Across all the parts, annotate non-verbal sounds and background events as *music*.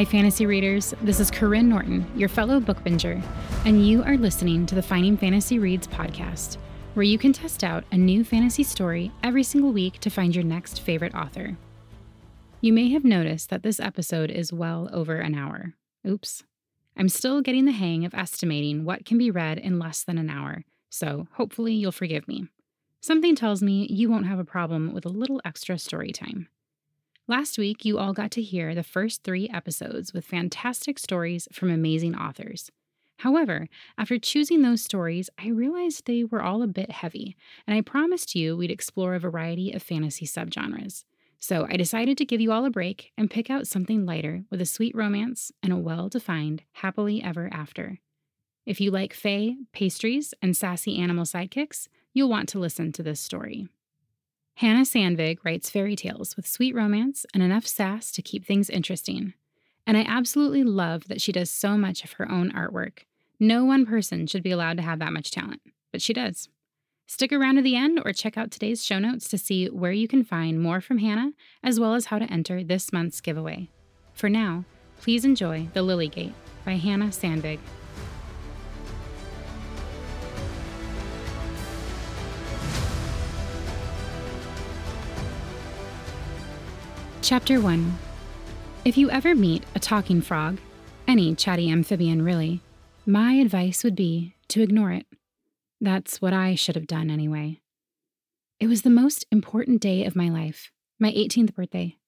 Hi, fantasy readers. This is Karyne Norton, your fellow book binger, and you are listening to the Finding Fantasy Reads podcast, where you can test out a new fantasy story every single week to find your next favorite author. You may have noticed that this episode is well over an hour. Oops. I'm still getting the hang of estimating what can be read in less than an hour, so hopefully you'll forgive me. Something tells me you won't have a problem with a little extra story time. Last week, you all got to hear the first three episodes with fantastic stories from amazing authors. However, after choosing those stories, I realized they were all a bit heavy, and I promised you we'd explore a variety of fantasy subgenres. So I decided to give you all a break and pick out something lighter with a sweet romance and a well defined happily ever after. If you like fae, pastries, and sassy animal sidekicks, you'll want to listen to this story. Hanna Sandvig writes fairy tales with sweet romance and enough sass to keep things interesting. And I absolutely love that she does so much of her own artwork. No one person should be allowed to have that much talent, but she does. Stick around to the end or check out today's show notes to see where you can find more from Hanna, as well as how to enter this month's giveaway. For now, please enjoy The Lily Gate by Hanna Sandvig. Chapter 1 If you ever meet a talking frog, any chatty amphibian really, my advice would be to ignore it. That's what I should have done anyway. It was the most important day of my life, my 18th birthday.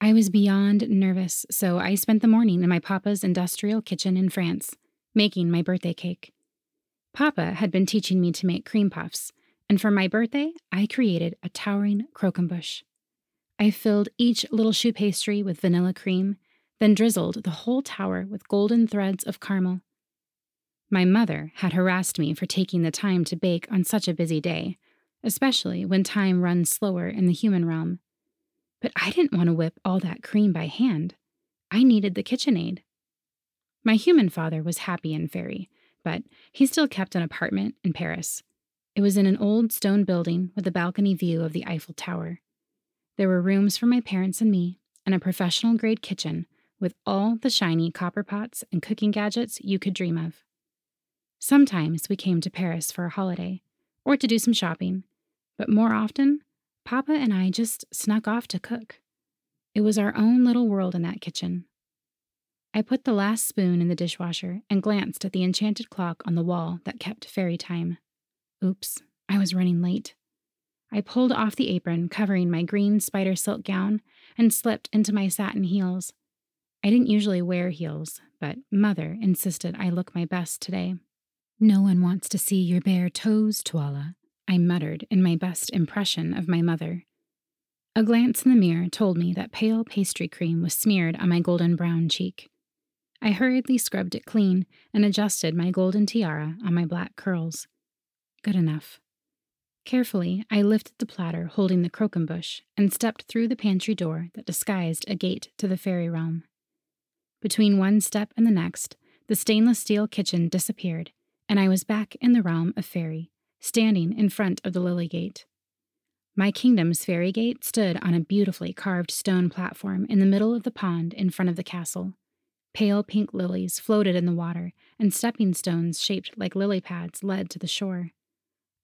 I was beyond nervous, so I spent the morning in my papa's industrial kitchen in France, making my birthday cake. Papa had been teaching me to make cream puffs, and for my birthday, I created a towering croquembouche. I filled each little choux pastry with vanilla cream, then drizzled the whole tower with golden threads of caramel. My mother had harassed me for taking the time to bake on such a busy day, especially when time runs slower in the human realm. But I didn't want to whip all that cream by hand. I needed the KitchenAid. My human father was happy in Fairy, but he still kept an apartment in Paris. It was in an old stone building with a balcony view of the Eiffel Tower. There were rooms for my parents and me, and a professional grade kitchen with all the shiny copper pots and cooking gadgets you could dream of. Sometimes we came to Paris for a holiday or to do some shopping, but more often, Papa and I just snuck off to cook. It was our own little world in that kitchen. I put the last spoon in the dishwasher and glanced at the enchanted clock on the wall that kept fairy time. Oops, I was running late. I pulled off the apron covering my green spider silk gown and slipped into my satin heels. I didn't usually wear heels, but Mother insisted I look my best today. No one wants to see your bare toes, Tuala, I muttered in my best impression of my mother. A glance in the mirror told me that pale pastry cream was smeared on my golden brown cheek. I hurriedly scrubbed it clean and adjusted my golden tiara on my black curls. Good enough. Carefully, I lifted the platter holding the croquembouche and stepped through the pantry door that disguised a gate to the fairy realm. Between one step and the next, the stainless steel kitchen disappeared, and I was back in the realm of fairy, standing in front of the lily gate. My kingdom's fairy gate stood on a beautifully carved stone platform in the middle of the pond in front of the castle. Pale pink lilies floated in the water, and stepping stones shaped like lily pads led to the shore.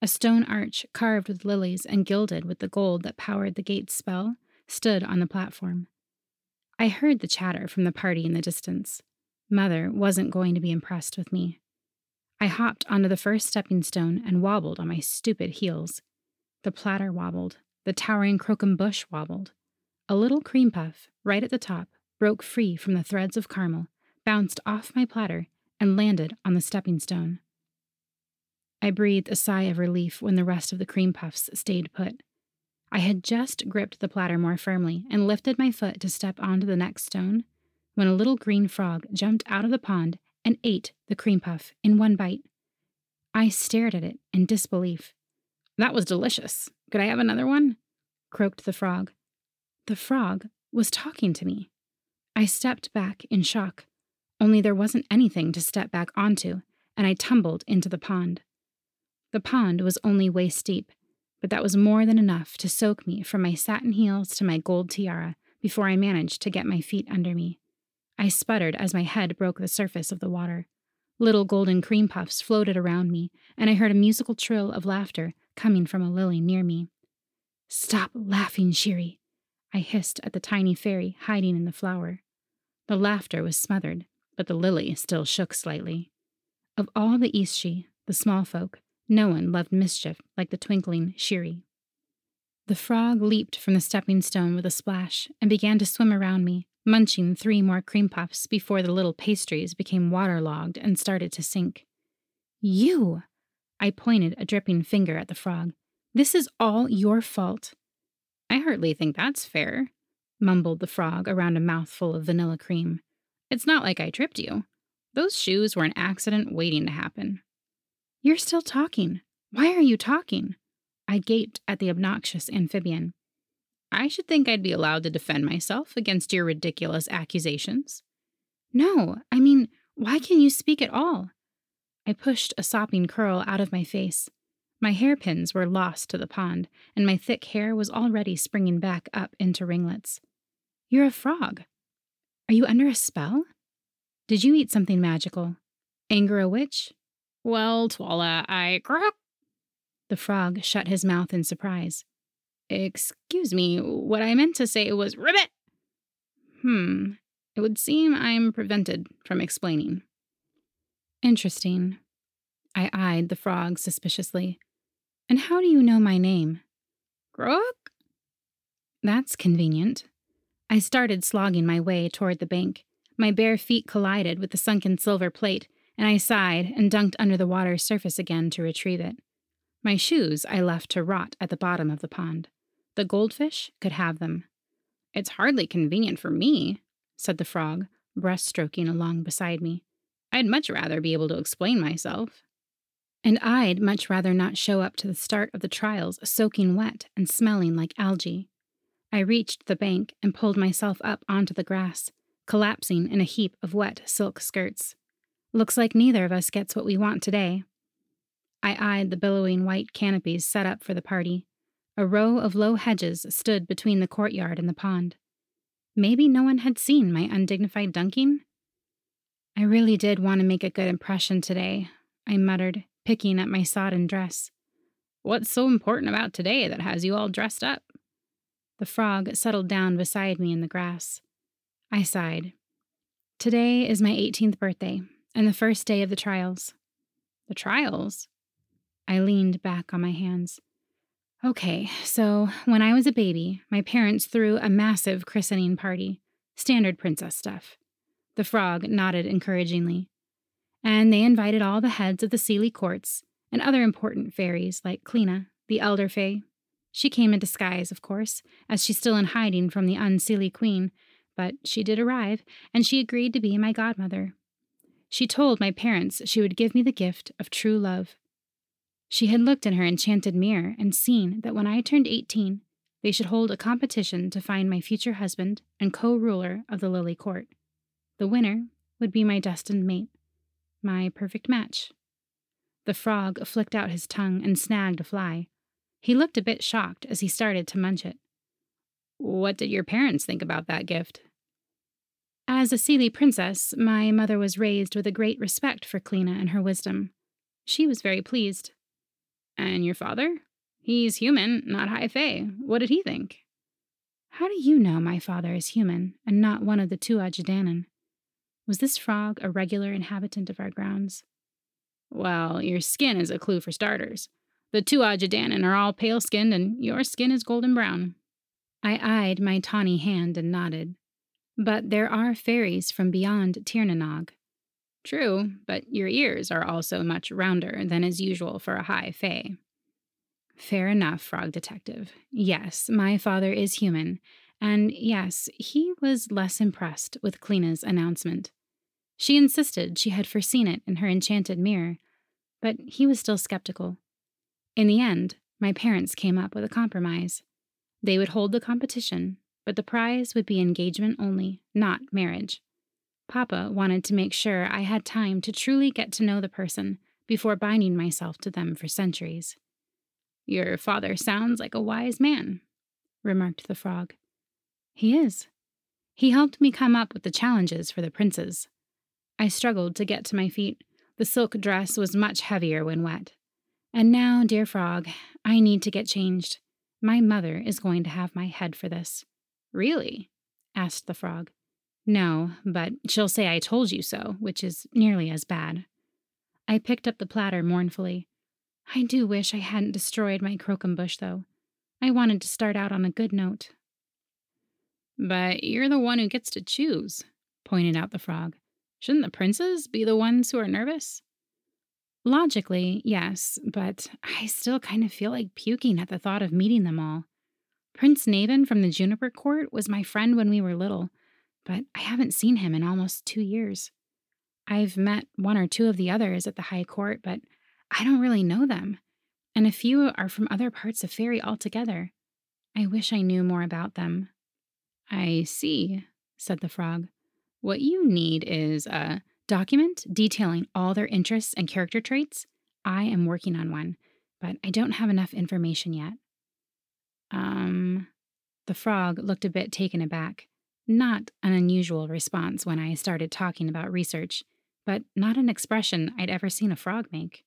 A stone arch carved with lilies and gilded with the gold that powered the gate's spell stood on the platform. I heard the chatter from the party in the distance. Mother wasn't going to be impressed with me. I hopped onto the first stepping stone and wobbled on my stupid heels. The platter wobbled. The towering croquembouche wobbled. A little cream puff, right at the top, broke free from the threads of caramel, bounced off my platter, and landed on the stepping stone. I breathed a sigh of relief when the rest of the cream puffs stayed put. I had just gripped the platter more firmly and lifted my foot to step onto the next stone when a little green frog jumped out of the pond and ate the cream puff in one bite. I stared at it in disbelief. That was delicious. Could I have another one? croaked the frog. The frog was talking to me. I stepped back in shock, only there wasn't anything to step back onto, and I tumbled into the pond. The pond was only waist deep, but that was more than enough to soak me from my satin heels to my gold tiara before I managed to get my feet under me. I sputtered as my head broke the surface of the water. Little golden cream puffs floated around me, and I heard a musical trill of laughter coming from a lily near me. Stop laughing, Shiri, I hissed at the tiny fairy hiding in the flower. The laughter was smothered, but the lily still shook slightly. Of all the Ishi, the small folk, no one loved mischief like the twinkling Shiri. The frog leaped from the stepping stone with a splash and began to swim around me, munching three more cream puffs before the little pastries became waterlogged and started to sink. You! I pointed a dripping finger at the frog. This is all your fault. I hardly think that's fair, mumbled the frog around a mouthful of vanilla cream. It's not like I tripped you. Those shoes were an accident waiting to happen. You're still talking. Why are you talking? I gaped at the obnoxious amphibian. I should think I'd be allowed to defend myself against your ridiculous accusations. No, I mean, why can you speak at all? I pushed a sopping curl out of my face. My hairpins were lost to the pond, and my thick hair was already springing back up into ringlets. You're a frog. Are you under a spell? Did you eat something magical? Anger a witch? Well, Twala, I. Grok! The frog shut his mouth in surprise. Excuse me, what I meant to say was ribbit! Hmm, it would seem I'm prevented from explaining. Interesting. I eyed the frog suspiciously. And how do you know my name? Grook? That's convenient. I started slogging my way toward the bank. My bare feet collided with the sunken silver plate, and I sighed and dunked under the water's surface again to retrieve it. My shoes I left to rot at the bottom of the pond. The goldfish could have them. It's hardly convenient for me, said the frog, breaststroking along beside me. I'd much rather be able to explain myself. And I'd much rather not show up to the start of the trials soaking wet and smelling like algae. I reached the bank and pulled myself up onto the grass, collapsing in a heap of wet silk skirts. Looks like neither of us gets what we want today. I eyed the billowing white canopies set up for the party. A row of low hedges stood between the courtyard and the pond. Maybe no one had seen my undignified dunking? I really did want to make a good impression today, I muttered, picking at my sodden dress. What's so important about today that has you all dressed up? The frog settled down beside me in the grass. I sighed. Today is my 18th birthday, and the first day of the trials. The trials? I leaned back on my hands. Okay, so when I was a baby, my parents threw a massive christening party. Standard princess stuff. The frog nodded encouragingly and they invited all the heads of the Seelie courts and other important fairies like Kleena, the elder fae. She came in disguise, of course, as she's still in hiding from the unseelie queen, but she did arrive, and she agreed to be my godmother. She told my parents she would give me the gift of true love. She had looked in her enchanted mirror and seen that when I turned 18, they should hold a competition to find my future husband and co ruler of the Lily Court. The winner would be my destined mate my perfect match. The frog flicked out his tongue and snagged a fly. He looked a bit shocked as he started to munch it. What did your parents think about that gift? As a Seelie princess, my mother was raised with a great respect for Kleena and her wisdom. She was very pleased. And your father? He's human, not high fae. What did he think? How do you know my father is human and not one of the Tuatha Dé Danann? Was this frog a regular inhabitant of our grounds? Well, your skin is a clue for starters. The Tuatha Dé Danann are all pale skinned, and your skin is golden brown. I eyed my tawny hand and nodded. But there are fairies from beyond Tir na Nog. True, but your ears are also much rounder than is usual for a high fae. Fair enough, Frog Detective. Yes, my father is human, and yes, he was less impressed with Kleena's announcement. She insisted she had foreseen it in her enchanted mirror, but he was still skeptical. In the end, my parents came up with a compromise. They would hold the competition, but the prize would be engagement only, not marriage. Papa wanted to make sure I had time to truly get to know the person before binding myself to them for centuries. Your father sounds like a wise man, remarked the frog. He is. He helped me come up with the challenges for the princes. I struggled to get to my feet. The silk dress was much heavier when wet. And now, dear frog, I need to get changed. My mother is going to have my head for this. Really? asked the frog. No, but she'll say I told you so, which is nearly as bad. I picked up the platter mournfully. I do wish I hadn't destroyed my croquembouche, though. I wanted to start out on a good note. But you're the one who gets to choose, pointed out the frog. Shouldn't the princes be the ones who are nervous? Logically, yes, but I still kind of feel like puking at the thought of meeting them all. Prince Naven from the Juniper Court was my friend when we were little, but I haven't seen him in almost two years. I've met one or two of the others at the High Court, but I don't really know them, and a few are from other parts of Fairy altogether. I wish I knew more about them. I see, said the frog. What you need is a document detailing all their interests and character traits. I am working on one, but I don't have enough information yet. Um, the frog looked a bit taken aback. Not an unusual response when I started talking about research, but not an expression I'd ever seen a frog make.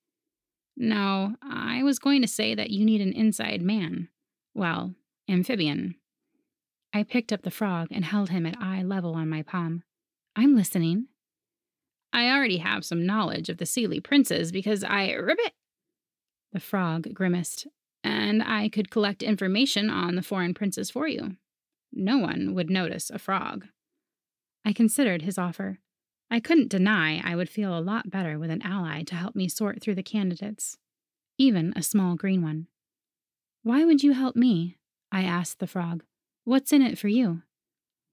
No, I was going to say that you need an inside man. Well, amphibian. I picked up the frog and held him at eye level on my palm. I'm listening. I already have some knowledge of the Seelie princes because I ribbit. The frog grimaced. And I could collect information on the foreign princes for you. No one would notice a frog. I considered his offer. I couldn't deny I would feel a lot better with an ally to help me sort through the candidates, even a small green one. Why would you help me? I asked the frog. What's in it for you?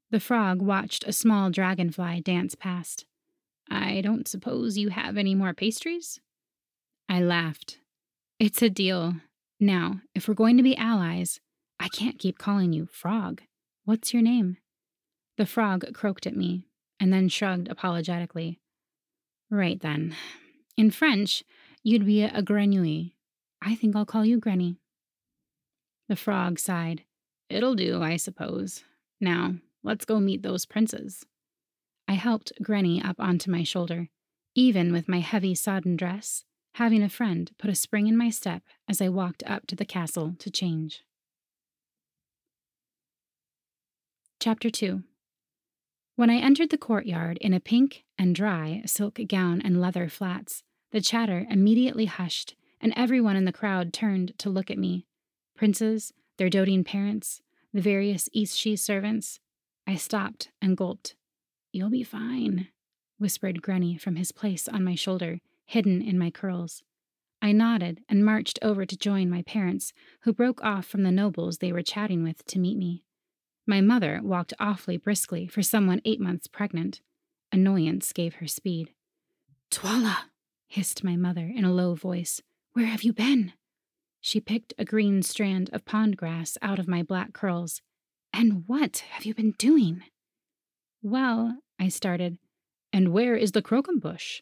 The frog watched a small dragonfly dance past. I don't suppose you have any more pastries? I laughed. It's a deal. Now, if we're going to be allies, I can't keep calling you Frog. What's your name? The frog croaked at me and then shrugged apologetically. Right then. In French, you'd be a grenouille. I think I'll call you Granny. The frog sighed. It'll do, I suppose. Now, Let's go meet those princes. I helped Granny up onto my shoulder, even with my heavy sodden dress, having a friend put a spring in my step as I walked up to the castle to change. Chapter 2 When I entered the courtyard in a pink and dry silk gown and leather flats, the chatter immediately hushed, and everyone in the crowd turned to look at me princes, their doting parents, the various Eastshee servants, I stopped and gulped. You'll be fine, whispered Granny from his place on my shoulder, hidden in my curls. I nodded and marched over to join my parents, who broke off from the nobles they were chatting with to meet me. My mother walked awfully briskly for someone eight months pregnant. Annoyance gave her speed. Twala, hissed my mother in a low voice. Where have you been? She picked a green strand of pond grass out of my black curls and what have you been doing? Well, I started. And where is the croquembouche?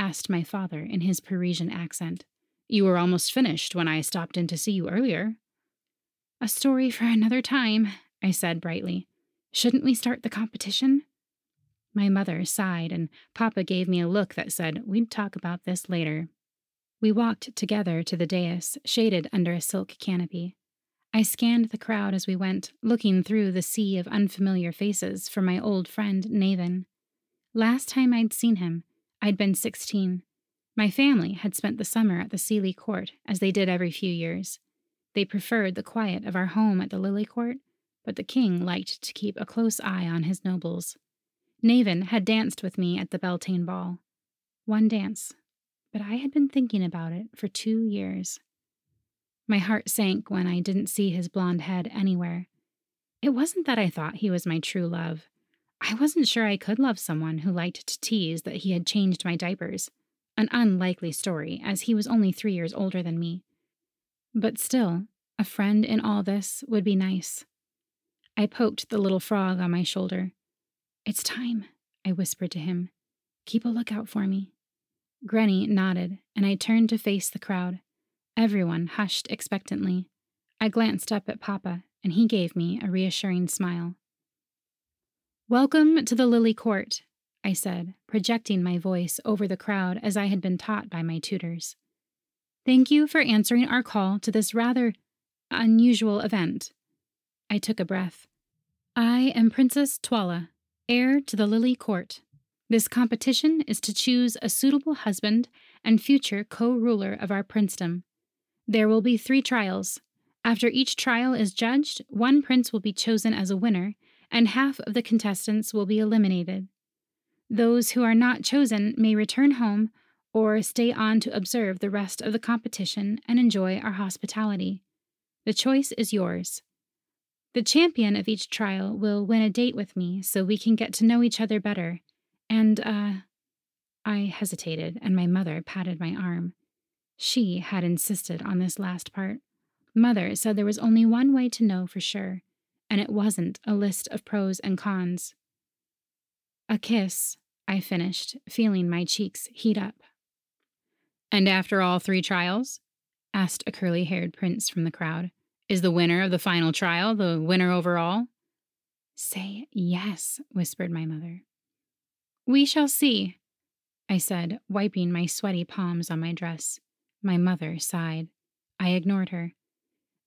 Asked my father in his Parisian accent. You were almost finished when I stopped in to see you earlier. A story for another time, I said brightly. Shouldn't we start the competition? My mother sighed, and Papa gave me a look that said we'd talk about this later. We walked together to the dais, shaded under a silk canopy. I scanned the crowd as we went, looking through the sea of unfamiliar faces for my old friend Naven. Last time I'd seen him, I'd been 16. My family had spent the summer at the Seelie Court, as they did every few years. They preferred the quiet of our home at the Lily Court, but the king liked to keep a close eye on his nobles. Naven had danced with me at the Beltane Ball. One dance, but I had been thinking about it for two years. My heart sank when I didn't see his blond head anywhere. It wasn't that I thought he was my true love. I wasn't sure I could love someone who liked to tease that he had changed my diapers. An unlikely story, as he was only three years older than me. But still, a friend in all this would be nice. I poked the little frog on my shoulder. It's time, I whispered to him. Keep a lookout for me. Granny nodded, and I turned to face the crowd. Everyone hushed expectantly. I glanced up at Papa, and he gave me a reassuring smile. Welcome to the Lily Court, I said, projecting my voice over the crowd as I had been taught by my tutors. Thank you for answering our call to this rather unusual event. I took a breath. I am Princess Twala, heir to the Lily Court. This competition is to choose a suitable husband and future co ruler of our princedom. There will be three trials. After each trial is judged, one prince will be chosen as a winner, and half of the contestants will be eliminated. Those who are not chosen may return home or stay on to observe the rest of the competition and enjoy our hospitality. The choice is yours. The champion of each trial will win a date with me so we can get to know each other better. And, uh, I hesitated, and my mother patted my arm. She had insisted on this last part. Mother said there was only one way to know for sure, and it wasn't a list of pros and cons. A kiss, I finished, feeling my cheeks heat up. And after all three trials? asked a curly haired prince from the crowd. Is the winner of the final trial the winner overall? Say yes, whispered my mother. We shall see, I said, wiping my sweaty palms on my dress. My mother sighed. I ignored her.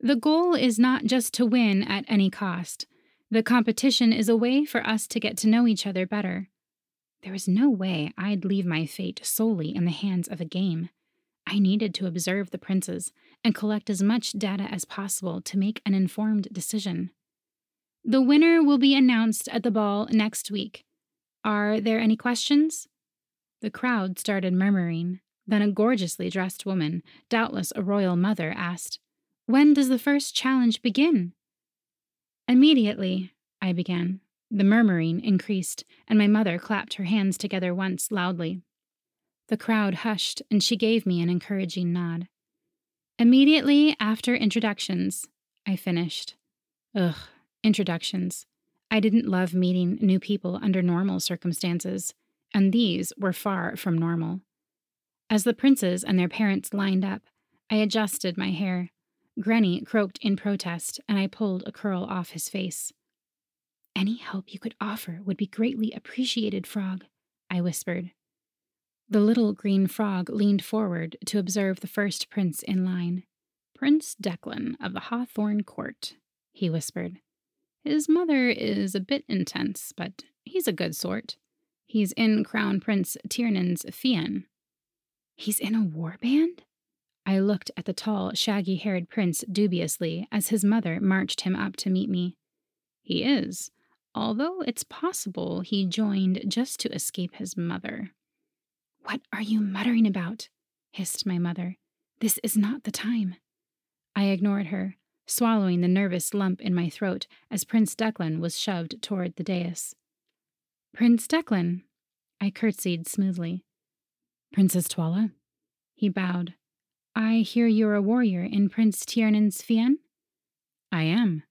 The goal is not just to win at any cost. The competition is a way for us to get to know each other better. There was no way I'd leave my fate solely in the hands of a game. I needed to observe the princes and collect as much data as possible to make an informed decision. The winner will be announced at the ball next week. Are there any questions? The crowd started murmuring. Then a gorgeously dressed woman, doubtless a royal mother, asked, When does the first challenge begin? Immediately, I began. The murmuring increased, and my mother clapped her hands together once loudly. The crowd hushed, and she gave me an encouraging nod. Immediately after introductions, I finished. Ugh, introductions. I didn't love meeting new people under normal circumstances, and these were far from normal. As the princes and their parents lined up, I adjusted my hair. Granny croaked in protest, and I pulled a curl off his face. Any help you could offer would be greatly appreciated, Frog, I whispered. The little green frog leaned forward to observe the first prince in line. Prince Declan of the Hawthorn Court, he whispered. His mother is a bit intense, but he's a good sort. He's in Crown Prince Tiernan's Fian. He's in a war band? I looked at the tall, shaggy haired prince dubiously as his mother marched him up to meet me. He is, although it's possible he joined just to escape his mother. What are you muttering about? hissed my mother. This is not the time. I ignored her, swallowing the nervous lump in my throat as Prince Declan was shoved toward the dais. Prince Declan, I curtsied smoothly. Princess Twala? He bowed. I hear you're a warrior in Prince Tiernan's Fian? I am.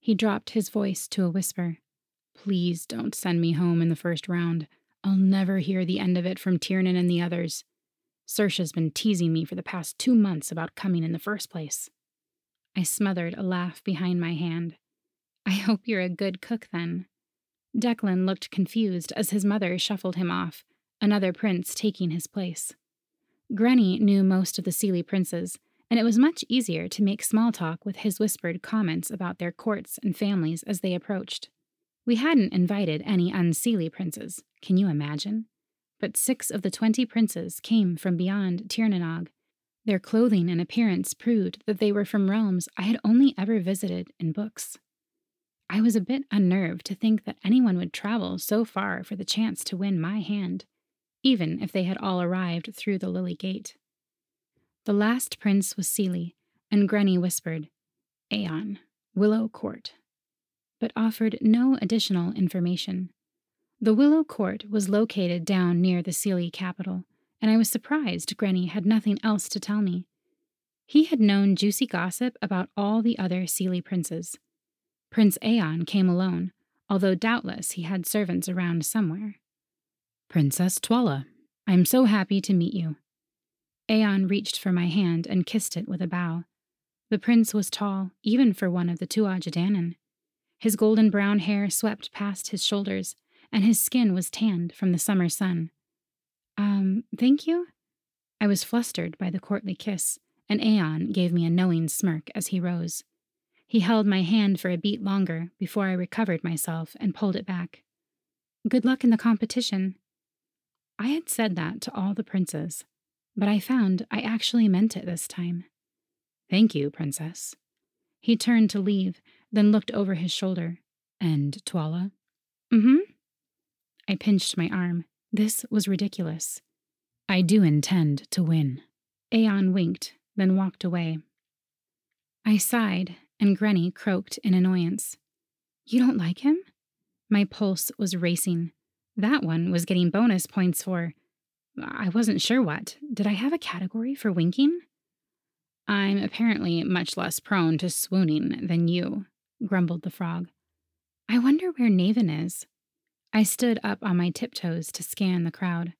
He dropped his voice to a whisper. Please don't send me home in the first round. I'll never hear the end of it from Tiernan and the others. Sersha's been teasing me for the past two months about coming in the first place. I smothered a laugh behind my hand. I hope you're a good cook then. Declan looked confused as his mother shuffled him off, another prince taking his place. Granny knew most of the Seelie princes, and it was much easier to make small talk with his whispered comments about their courts and families as they approached. We hadn't invited any unseelie princes, can you imagine? But six of the twenty princes came from beyond Tir na Nog. Their clothing and appearance proved that they were from realms I had only ever visited in books. I was a bit unnerved to think that anyone would travel so far for the chance to win my hand, even if they had all arrived through the Lily Gate. The last prince was Seelie, and Granny whispered, Aeon, Willow Court but offered no additional information. The Willow Court was located down near the Seelie capital, and I was surprised Granny had nothing else to tell me. He had known juicy gossip about all the other Seelie princes. Prince Aeon came alone, although doubtless he had servants around somewhere. Princess Twala, I'm so happy to meet you. Aeon reached for my hand and kissed it with a bow. The prince was tall, even for one of the Tuatha His golden brown hair swept past his shoulders, and his skin was tanned from the summer sun. Um, thank you? I was flustered by the courtly kiss, and Aeon gave me a knowing smirk as he rose. He held my hand for a beat longer before I recovered myself and pulled it back. Good luck in the competition. I had said that to all the princes, but I found I actually meant it this time. Thank you, Princess. He turned to leave, then looked over his shoulder. And Twala? Mm hmm. I pinched my arm. This was ridiculous. I do intend to win. Aeon winked, then walked away. I sighed, and Granny croaked in annoyance. You don't like him? My pulse was racing. That one was getting bonus points for. I wasn't sure what. Did I have a category for winking? I'm apparently much less prone to swooning than you, grumbled the frog. I wonder where Naven is. I stood up on my tiptoes to scan the crowd.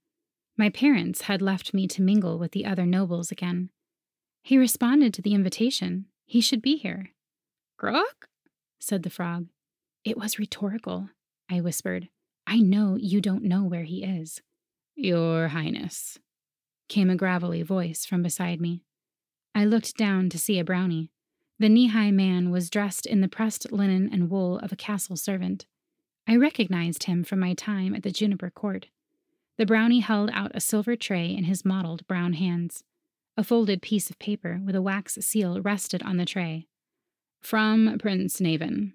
My parents had left me to mingle with the other nobles again. He responded to the invitation. He should be here. Grok? said the frog. It was rhetorical, I whispered. I know you don't know where he is. Your Highness, came a gravelly voice from beside me. I looked down to see a brownie. The knee high man was dressed in the pressed linen and wool of a castle servant. I recognized him from my time at the Juniper Court. The brownie held out a silver tray in his mottled brown hands. A folded piece of paper with a wax seal rested on the tray. From Prince Naven.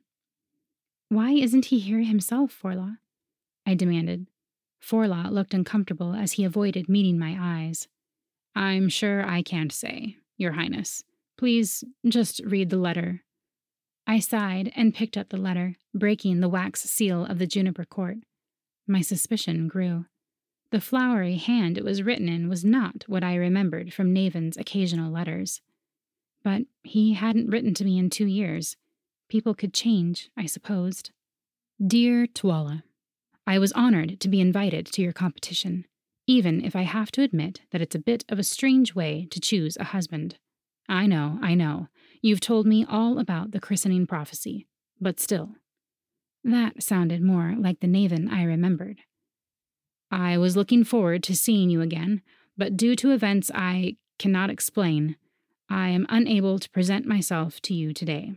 Why isn't he here himself, Forlaw? I demanded. Forlaw looked uncomfortable as he avoided meeting my eyes. I'm sure I can't say, Your Highness. Please just read the letter. I sighed and picked up the letter, breaking the wax seal of the Juniper Court. My suspicion grew. The flowery hand it was written in was not what I remembered from Naven's occasional letters. But he hadn't written to me in two years. People could change, I supposed. Dear Twala, I was honored to be invited to your competition, even if I have to admit that it's a bit of a strange way to choose a husband. I know, I know. You've told me all about the christening prophecy, but still. That sounded more like the Naven I remembered. I was looking forward to seeing you again, but due to events I cannot explain, I am unable to present myself to you today.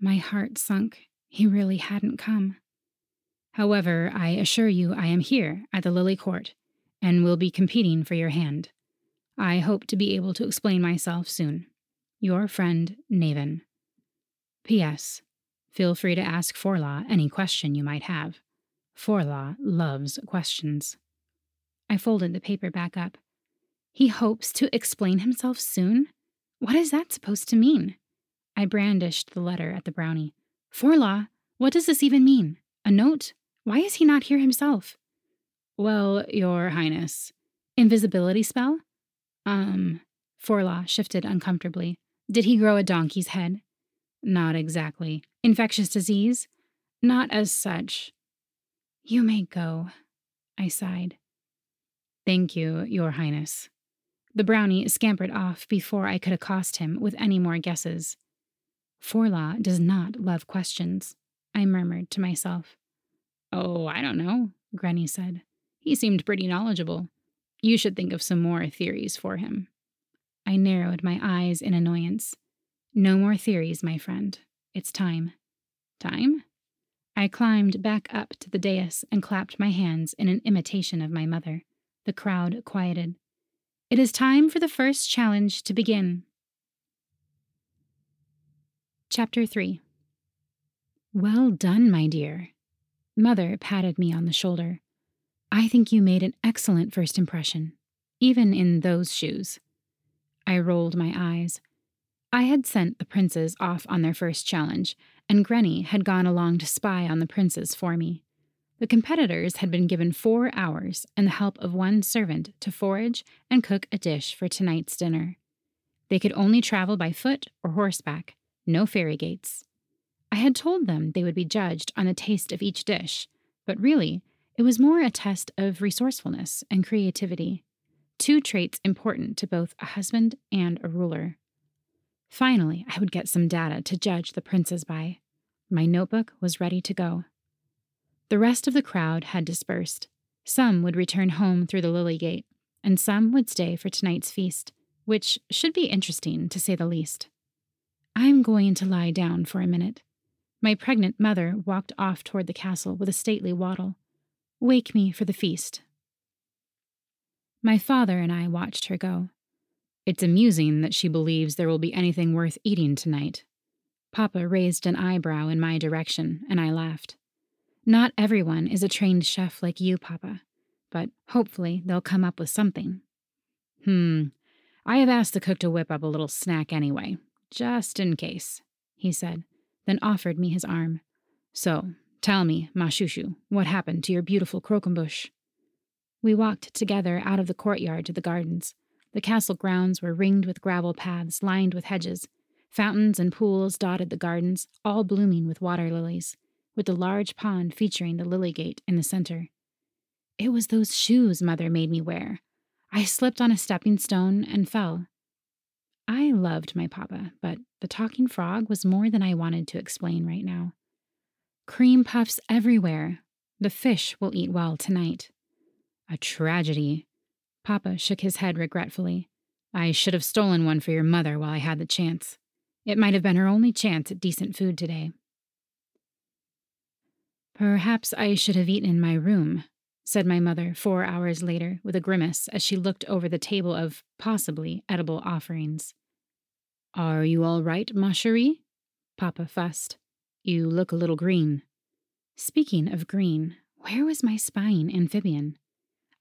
My heart sunk. He really hadn't come. However, I assure you I am here at the Lily Court and will be competing for your hand. I hope to be able to explain myself soon. Your friend, Naven. P.S. Feel free to ask Forlaw any question you might have. Forlaw loves questions. I folded the paper back up. He hopes to explain himself soon? What is that supposed to mean? I brandished the letter at the brownie. Forlaw, what does this even mean? A note? Why is he not here himself? Well, Your Highness. Invisibility spell? Um, Forlaw shifted uncomfortably. Did he grow a donkey's head? Not exactly. Infectious disease? Not as such. You may go, I sighed. Thank you, Your Highness. The brownie scampered off before I could accost him with any more guesses. Forlaw does not love questions, I murmured to myself. Oh, I don't know, Granny said. He seemed pretty knowledgeable. You should think of some more theories for him. I narrowed my eyes in annoyance. No more theories, my friend. It's time. Time? I climbed back up to the dais and clapped my hands in an imitation of my mother. The crowd quieted. It is time for the first challenge to begin. Chapter 3 Well done, my dear. Mother patted me on the shoulder. I think you made an excellent first impression, even in those shoes. I rolled my eyes. I had sent the princes off on their first challenge, and Granny had gone along to spy on the princes for me. The competitors had been given four hours and the help of one servant to forage and cook a dish for tonight's dinner. They could only travel by foot or horseback, no fairy gates. I had told them they would be judged on the taste of each dish, but really, it was more a test of resourcefulness and creativity, two traits important to both a husband and a ruler. Finally, I would get some data to judge the princes by. My notebook was ready to go. The rest of the crowd had dispersed. Some would return home through the lily gate, and some would stay for tonight's feast, which should be interesting to say the least. I'm going to lie down for a minute. My pregnant mother walked off toward the castle with a stately waddle. Wake me for the feast. My father and I watched her go. It's amusing that she believes there will be anything worth eating tonight. Papa raised an eyebrow in my direction, and I laughed. Not everyone is a trained chef like you, Papa, but hopefully they'll come up with something. Hmm, I have asked the cook to whip up a little snack anyway, just in case, he said, then offered me his arm. So, tell me, Mashushu, what happened to your beautiful croquembouche? We walked together out of the courtyard to the gardens. The castle grounds were ringed with gravel paths lined with hedges. Fountains and pools dotted the gardens, all blooming with water lilies, with the large pond featuring the lily gate in the center. It was those shoes Mother made me wear. I slipped on a stepping stone and fell. I loved my papa, but the talking frog was more than I wanted to explain right now. Cream puffs everywhere. The fish will eat well tonight. A tragedy. Papa shook his head regretfully. I should have stolen one for your mother while I had the chance. It might have been her only chance at decent food today. Perhaps I should have eaten in my room, said my mother four hours later with a grimace as she looked over the table of possibly edible offerings. Are you all right, ma cherie? Papa fussed. You look a little green. Speaking of green, where was my spying amphibian?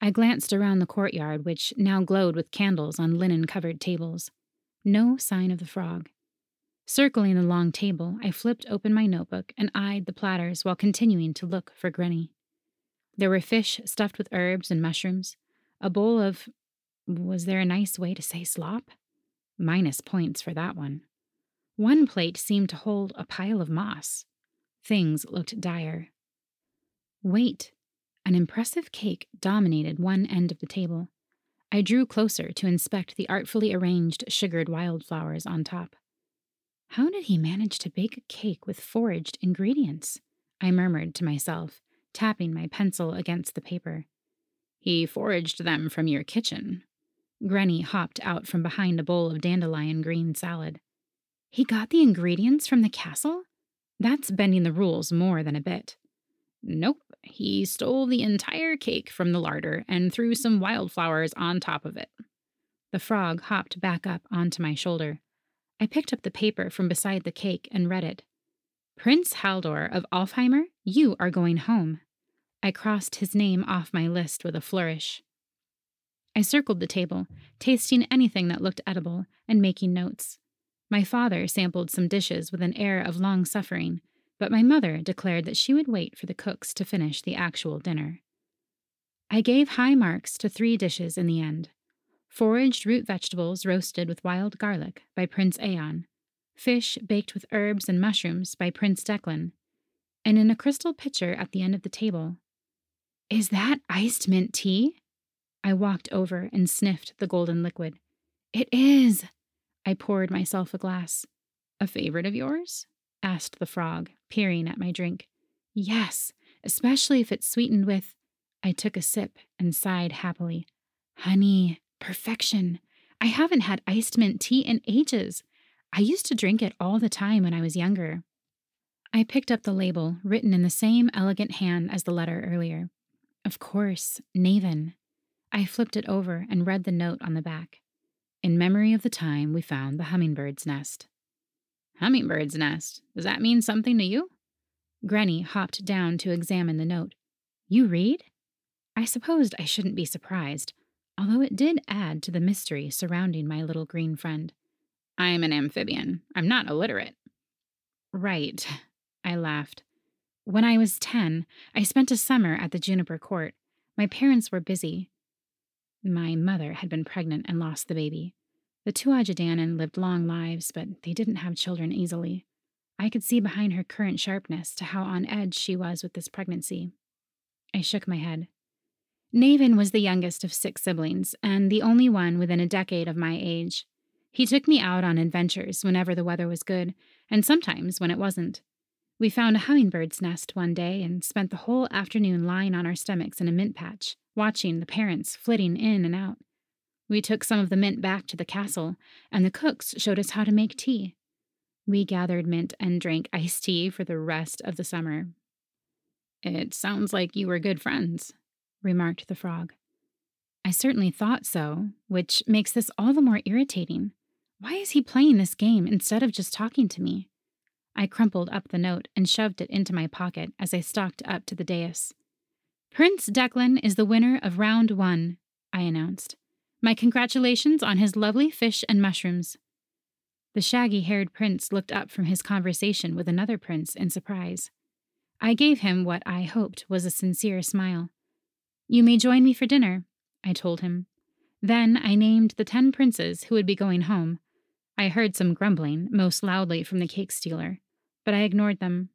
I glanced around the courtyard, which now glowed with candles on linen covered tables. No sign of the frog. Circling the long table, I flipped open my notebook and eyed the platters while continuing to look for Granny. There were fish stuffed with herbs and mushrooms, a bowl of. Was there a nice way to say slop? Minus points for that one. One plate seemed to hold a pile of moss. Things looked dire. Wait! An impressive cake dominated one end of the table. I drew closer to inspect the artfully arranged sugared wildflowers on top. How did he manage to bake a cake with foraged ingredients? I murmured to myself tapping my pencil against the paper. He foraged them from your kitchen. Granny hopped out from behind a bowl of dandelion green salad. He got the ingredients from the castle? That's bending the rules more than a bit. Nope, he stole the entire cake from the larder and threw some wildflowers on top of it. The frog hopped back up onto my shoulder. I picked up the paper from beside the cake and read it. Prince Haldor of Alfheimer, you are going home. I crossed his name off my list with a flourish. I circled the table, tasting anything that looked edible and making notes. My father sampled some dishes with an air of long suffering, but my mother declared that she would wait for the cooks to finish the actual dinner. I gave high marks to three dishes in the end foraged root vegetables roasted with wild garlic by Prince Aeon, fish baked with herbs and mushrooms by Prince Declan, and in a crystal pitcher at the end of the table, is that iced mint tea? I walked over and sniffed the golden liquid. It is. I poured myself a glass. A favorite of yours? asked the frog, peering at my drink. Yes, especially if it's sweetened with. I took a sip and sighed happily. Honey, perfection. I haven't had iced mint tea in ages. I used to drink it all the time when I was younger. I picked up the label, written in the same elegant hand as the letter earlier. Of course, Naven. I flipped it over and read the note on the back. In memory of the time we found the hummingbird's nest. Hummingbird's nest? Does that mean something to you? Granny hopped down to examine the note. You read? I supposed I shouldn't be surprised, although it did add to the mystery surrounding my little green friend. I'm an amphibian. I'm not illiterate. Right, I laughed. When I was 10, I spent a summer at the Juniper Court. My parents were busy. My mother had been pregnant and lost the baby. The Dé lived long lives, but they didn't have children easily. I could see behind her current sharpness to how on edge she was with this pregnancy. I shook my head. Naven was the youngest of six siblings, and the only one within a decade of my age. He took me out on adventures whenever the weather was good, and sometimes when it wasn't. We found a hummingbird's nest one day and spent the whole afternoon lying on our stomachs in a mint patch, watching the parents flitting in and out. We took some of the mint back to the castle, and the cooks showed us how to make tea. We gathered mint and drank iced tea for the rest of the summer. It sounds like you were good friends, remarked the frog. I certainly thought so, which makes this all the more irritating. Why is he playing this game instead of just talking to me? I crumpled up the note and shoved it into my pocket as I stalked up to the dais. Prince Declan is the winner of round one, I announced. My congratulations on his lovely fish and mushrooms. The shaggy haired prince looked up from his conversation with another prince in surprise. I gave him what I hoped was a sincere smile. You may join me for dinner, I told him. Then I named the ten princes who would be going home. I heard some grumbling, most loudly from the cake stealer but I ignored them.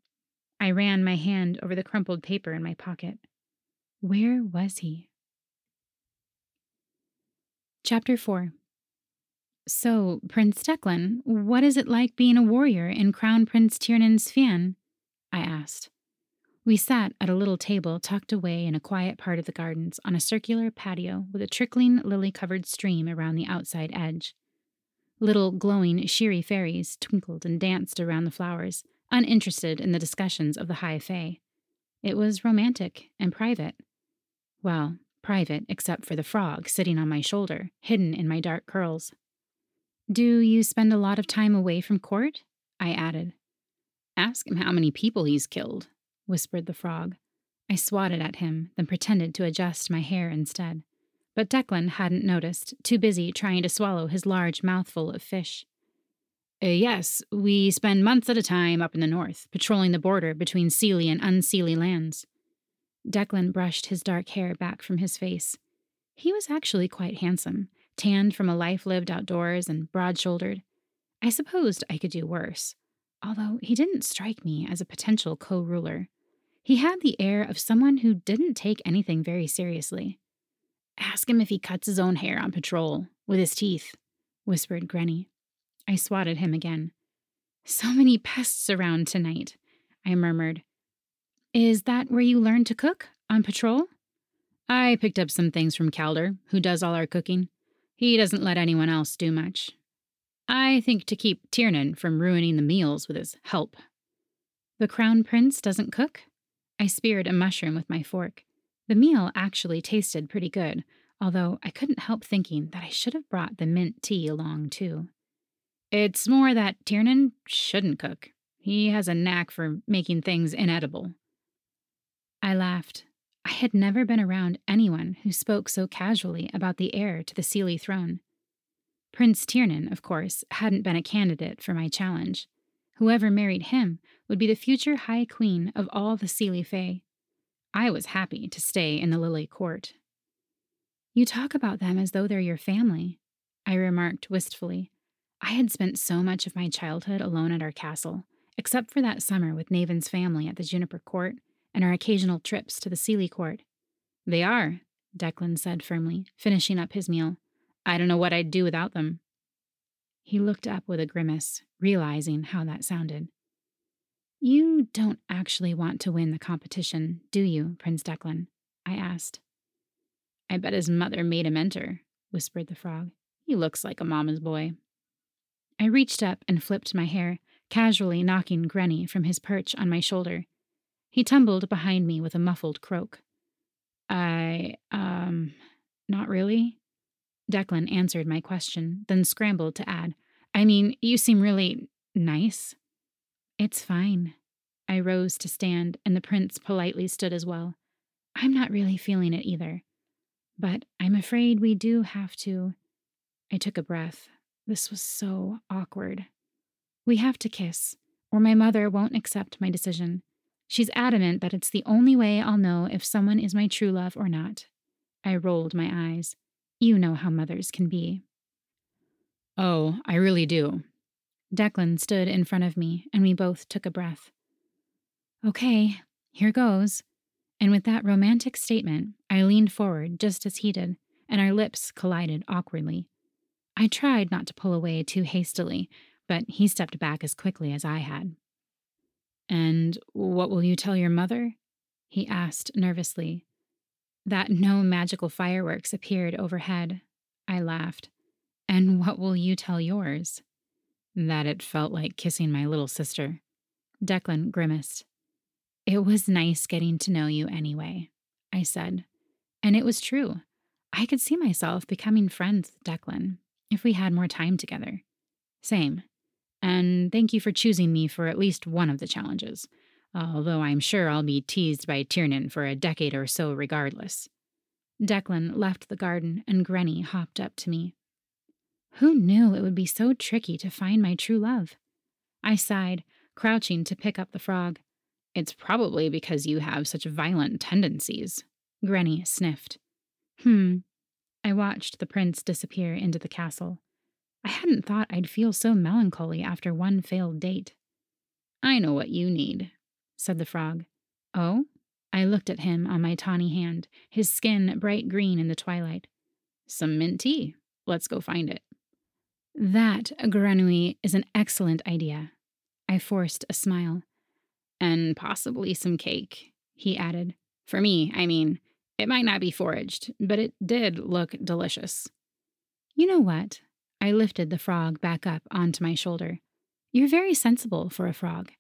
I ran my hand over the crumpled paper in my pocket. Where was he? Chapter 4 So, Prince Declan, what is it like being a warrior in Crown Prince Tiernan's Fian? I asked. We sat at a little table tucked away in a quiet part of the gardens on a circular patio with a trickling lily covered stream around the outside edge. Little glowing sheery fairies twinkled and danced around the flowers, uninterested in the discussions of the high fae. It was romantic and private. Well, private except for the frog sitting on my shoulder, hidden in my dark curls. Do you spend a lot of time away from court? I added. Ask him how many people he's killed, whispered the frog. I swatted at him, then pretended to adjust my hair instead. But Declan hadn't noticed, too busy trying to swallow his large mouthful of fish. Uh, yes, we spend months at a time up in the north, patrolling the border between Seelie and unseelie lands. Declan brushed his dark hair back from his face. He was actually quite handsome, tanned from a life lived outdoors and broad shouldered. I supposed I could do worse, although he didn't strike me as a potential co ruler. He had the air of someone who didn't take anything very seriously. Ask him if he cuts his own hair on patrol, with his teeth, whispered Granny. I swatted him again. So many pests around tonight, I murmured. Is that where you learned to cook? On patrol? I picked up some things from Calder, who does all our cooking. He doesn't let anyone else do much. I think to keep Tiernan from ruining the meals with his help. The Crown Prince doesn't cook? I speared a mushroom with my fork. The meal actually tasted pretty good, although I couldn't help thinking that I should have brought the mint tea along, too. It's more that Tiernan shouldn't cook. He has a knack for making things inedible. I laughed. I had never been around anyone who spoke so casually about the heir to the Seelie throne. Prince Tiernan, of course, hadn't been a candidate for my challenge. Whoever married him would be the future High Queen of all the Seelie Fae. I was happy to stay in the Lily Court. You talk about them as though they're your family, I remarked wistfully, I had spent so much of my childhood alone at our castle, except for that summer with Naven's family at the Juniper Court and our occasional trips to the Seelie Court. They are, Declan said firmly, finishing up his meal. I don't know what I'd do without them. He looked up with a grimace, realizing how that sounded. You don't actually want to win the competition, do you, Prince Declan? I asked. I bet his mother made him enter, whispered the frog. He looks like a mama's boy. I reached up and flipped my hair, casually knocking Granny from his perch on my shoulder. He tumbled behind me with a muffled croak. I, um, not really? Declan answered my question, then scrambled to add, I mean, you seem really nice. It's fine. I rose to stand, and the prince politely stood as well. I'm not really feeling it either. But I'm afraid we do have to. I took a breath, this was so awkward. We have to kiss, or my mother won't accept my decision. She's adamant that it's the only way I'll know if someone is my true love or not. I rolled my eyes. You know how mothers can be. Oh, I really do. Declan stood in front of me, and we both took a breath. Okay, here goes. And with that romantic statement, I leaned forward just as he did, and our lips collided awkwardly. I tried not to pull away too hastily, but he stepped back as quickly as I had. And what will you tell your mother? he asked nervously. That no magical fireworks appeared overhead. I laughed. And what will you tell yours? That it felt like kissing my little sister. Declan grimaced. It was nice getting to know you anyway, I said. And it was true. I could see myself becoming friends with Declan if we had more time together. Same. And thank you for choosing me for at least one of the challenges, although I'm sure I'll be teased by Tiernan for a decade or so regardless. Declan left the garden and Granny hopped up to me. Who knew it would be so tricky to find my true love? I sighed, crouching to pick up the frog. It's probably because you have such violent tendencies. Granny sniffed. Hmm. I watched the prince disappear into the castle. I hadn't thought I'd feel so melancholy after one failed date. I know what you need, said the frog. Oh? I looked at him on my tawny hand, his skin bright green in the twilight. Some mint tea. Let's go find it. That, Granui, is an excellent idea. I forced a smile. And possibly some cake, he added. For me, I mean, it might not be foraged, but it did look delicious. You know what? I lifted the frog back up onto my shoulder. You're very sensible for a frog.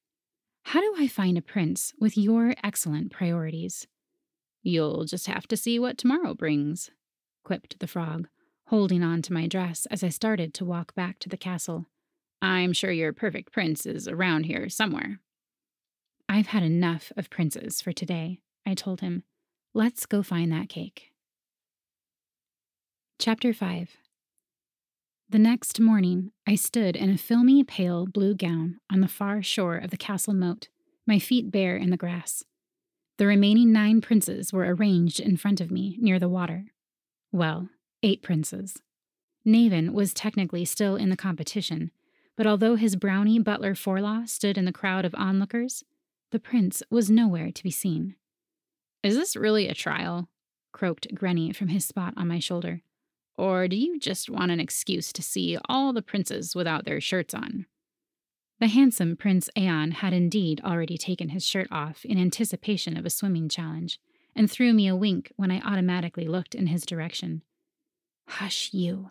How do I find a prince with your excellent priorities? You'll just have to see what tomorrow brings, quipped the frog, holding on to my dress as I started to walk back to the castle. I'm sure your perfect prince is around here somewhere. I've had enough of princes for today, I told him. Let's go find that cake. Chapter 5 the next morning, I stood in a filmy pale blue gown on the far shore of the castle moat, my feet bare in the grass. The remaining nine princes were arranged in front of me near the water. Well, eight princes. Naven was technically still in the competition, but although his brownie butler Forlaw stood in the crowd of onlookers, the prince was nowhere to be seen. Is this really a trial? croaked Grenny from his spot on my shoulder. Or do you just want an excuse to see all the princes without their shirts on? The handsome Prince Aeon had indeed already taken his shirt off in anticipation of a swimming challenge, and threw me a wink when I automatically looked in his direction. Hush, you,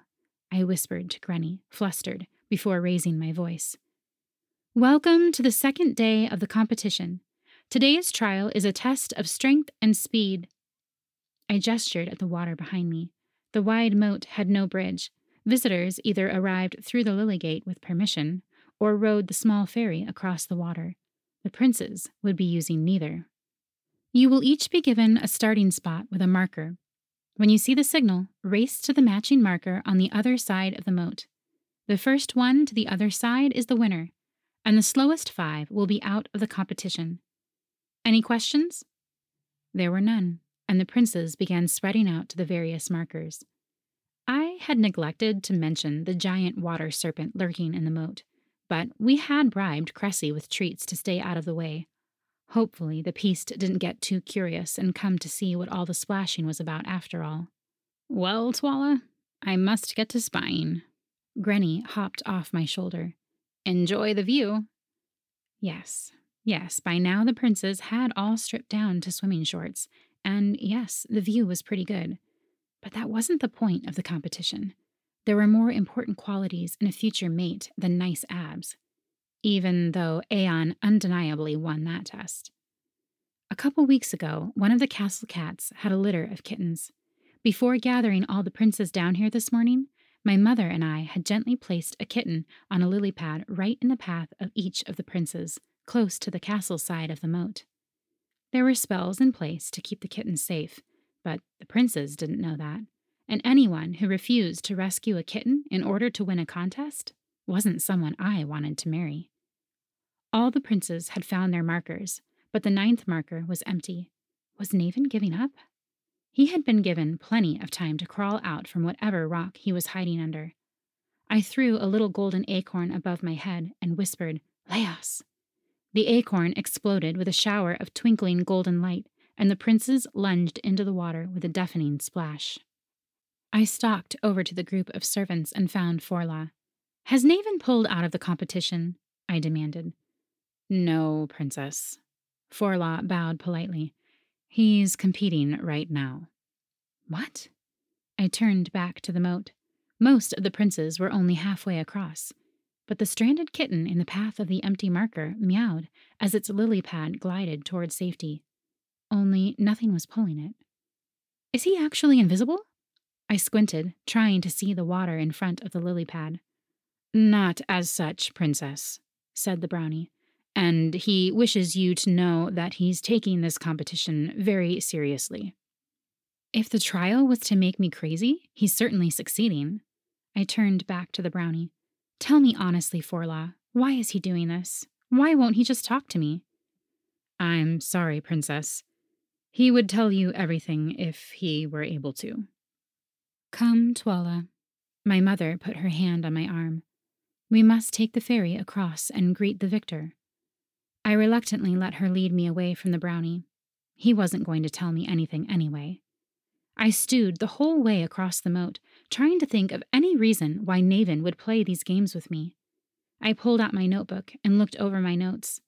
I whispered to Granny, flustered, before raising my voice. Welcome to the second day of the competition. Today's trial is a test of strength and speed. I gestured at the water behind me. The wide moat had no bridge. Visitors either arrived through the lily gate with permission or rode the small ferry across the water. The princes would be using neither. You will each be given a starting spot with a marker. When you see the signal, race to the matching marker on the other side of the moat. The first one to the other side is the winner, and the slowest five will be out of the competition. Any questions? There were none and the princes began spreading out to the various markers. I had neglected to mention the giant water serpent lurking in the moat, but we had bribed Cressy with treats to stay out of the way. Hopefully, the beast didn't get too curious and come to see what all the splashing was about after all. Well, Twala, I must get to spying. Granny hopped off my shoulder. Enjoy the view. Yes, yes, by now the princes had all stripped down to swimming shorts, and yes, the view was pretty good. But that wasn't the point of the competition. There were more important qualities in a future mate than nice abs, even though Aeon undeniably won that test. A couple weeks ago, one of the castle cats had a litter of kittens. Before gathering all the princes down here this morning, my mother and I had gently placed a kitten on a lily pad right in the path of each of the princes, close to the castle side of the moat. There were spells in place to keep the kittens safe, but the princes didn't know that, and anyone who refused to rescue a kitten in order to win a contest wasn't someone I wanted to marry. All the princes had found their markers, but the ninth marker was empty. Was Naven giving up? He had been given plenty of time to crawl out from whatever rock he was hiding under. I threw a little golden acorn above my head and whispered, Leos! The acorn exploded with a shower of twinkling golden light, and the princes lunged into the water with a deafening splash. I stalked over to the group of servants and found Forla. Has Naven pulled out of the competition? I demanded. No, Princess. Forla bowed politely. He's competing right now. What? I turned back to the moat. Most of the princes were only halfway across, but the stranded kitten in the path of the empty marker meowed as its lily pad glided toward safety. Only nothing was pulling it. Is he actually invisible? I squinted, trying to see the water in front of the lily pad. Not as such, Princess, said the brownie, and he wishes you to know that he's taking this competition very seriously. If the trial was to make me crazy, he's certainly succeeding. I turned back to the brownie. Tell me honestly, Forla, why is he doing this? Why won't he just talk to me? I'm sorry, Princess. He would tell you everything if he were able to. Come, Twala. My mother put her hand on my arm. We must take the ferry across and greet the victor. I reluctantly let her lead me away from the brownie. He wasn't going to tell me anything anyway. I stewed the whole way across the moat, trying to think of any reason why Naven would play these games with me. I pulled out my notebook and looked over my notes.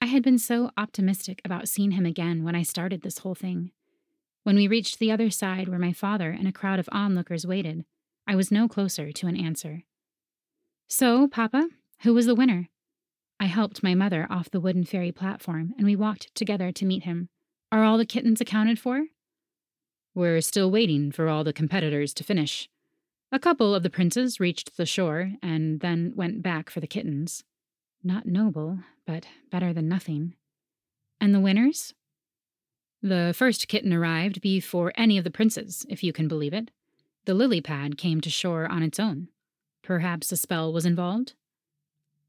I had been so optimistic about seeing him again when I started this whole thing. When we reached the other side where my father and a crowd of onlookers waited, I was no closer to an answer. So, Papa, who was the winner? I helped my mother off the wooden ferry platform, and we walked together to meet him. Are all the kittens accounted for? We're still waiting for all the competitors to finish. A couple of the princes reached the shore and then went back for the kittens. Not noble, but better than nothing. And the winners? The first kitten arrived before any of the princes, if you can believe it. The lily pad came to shore on its own. Perhaps a spell was involved?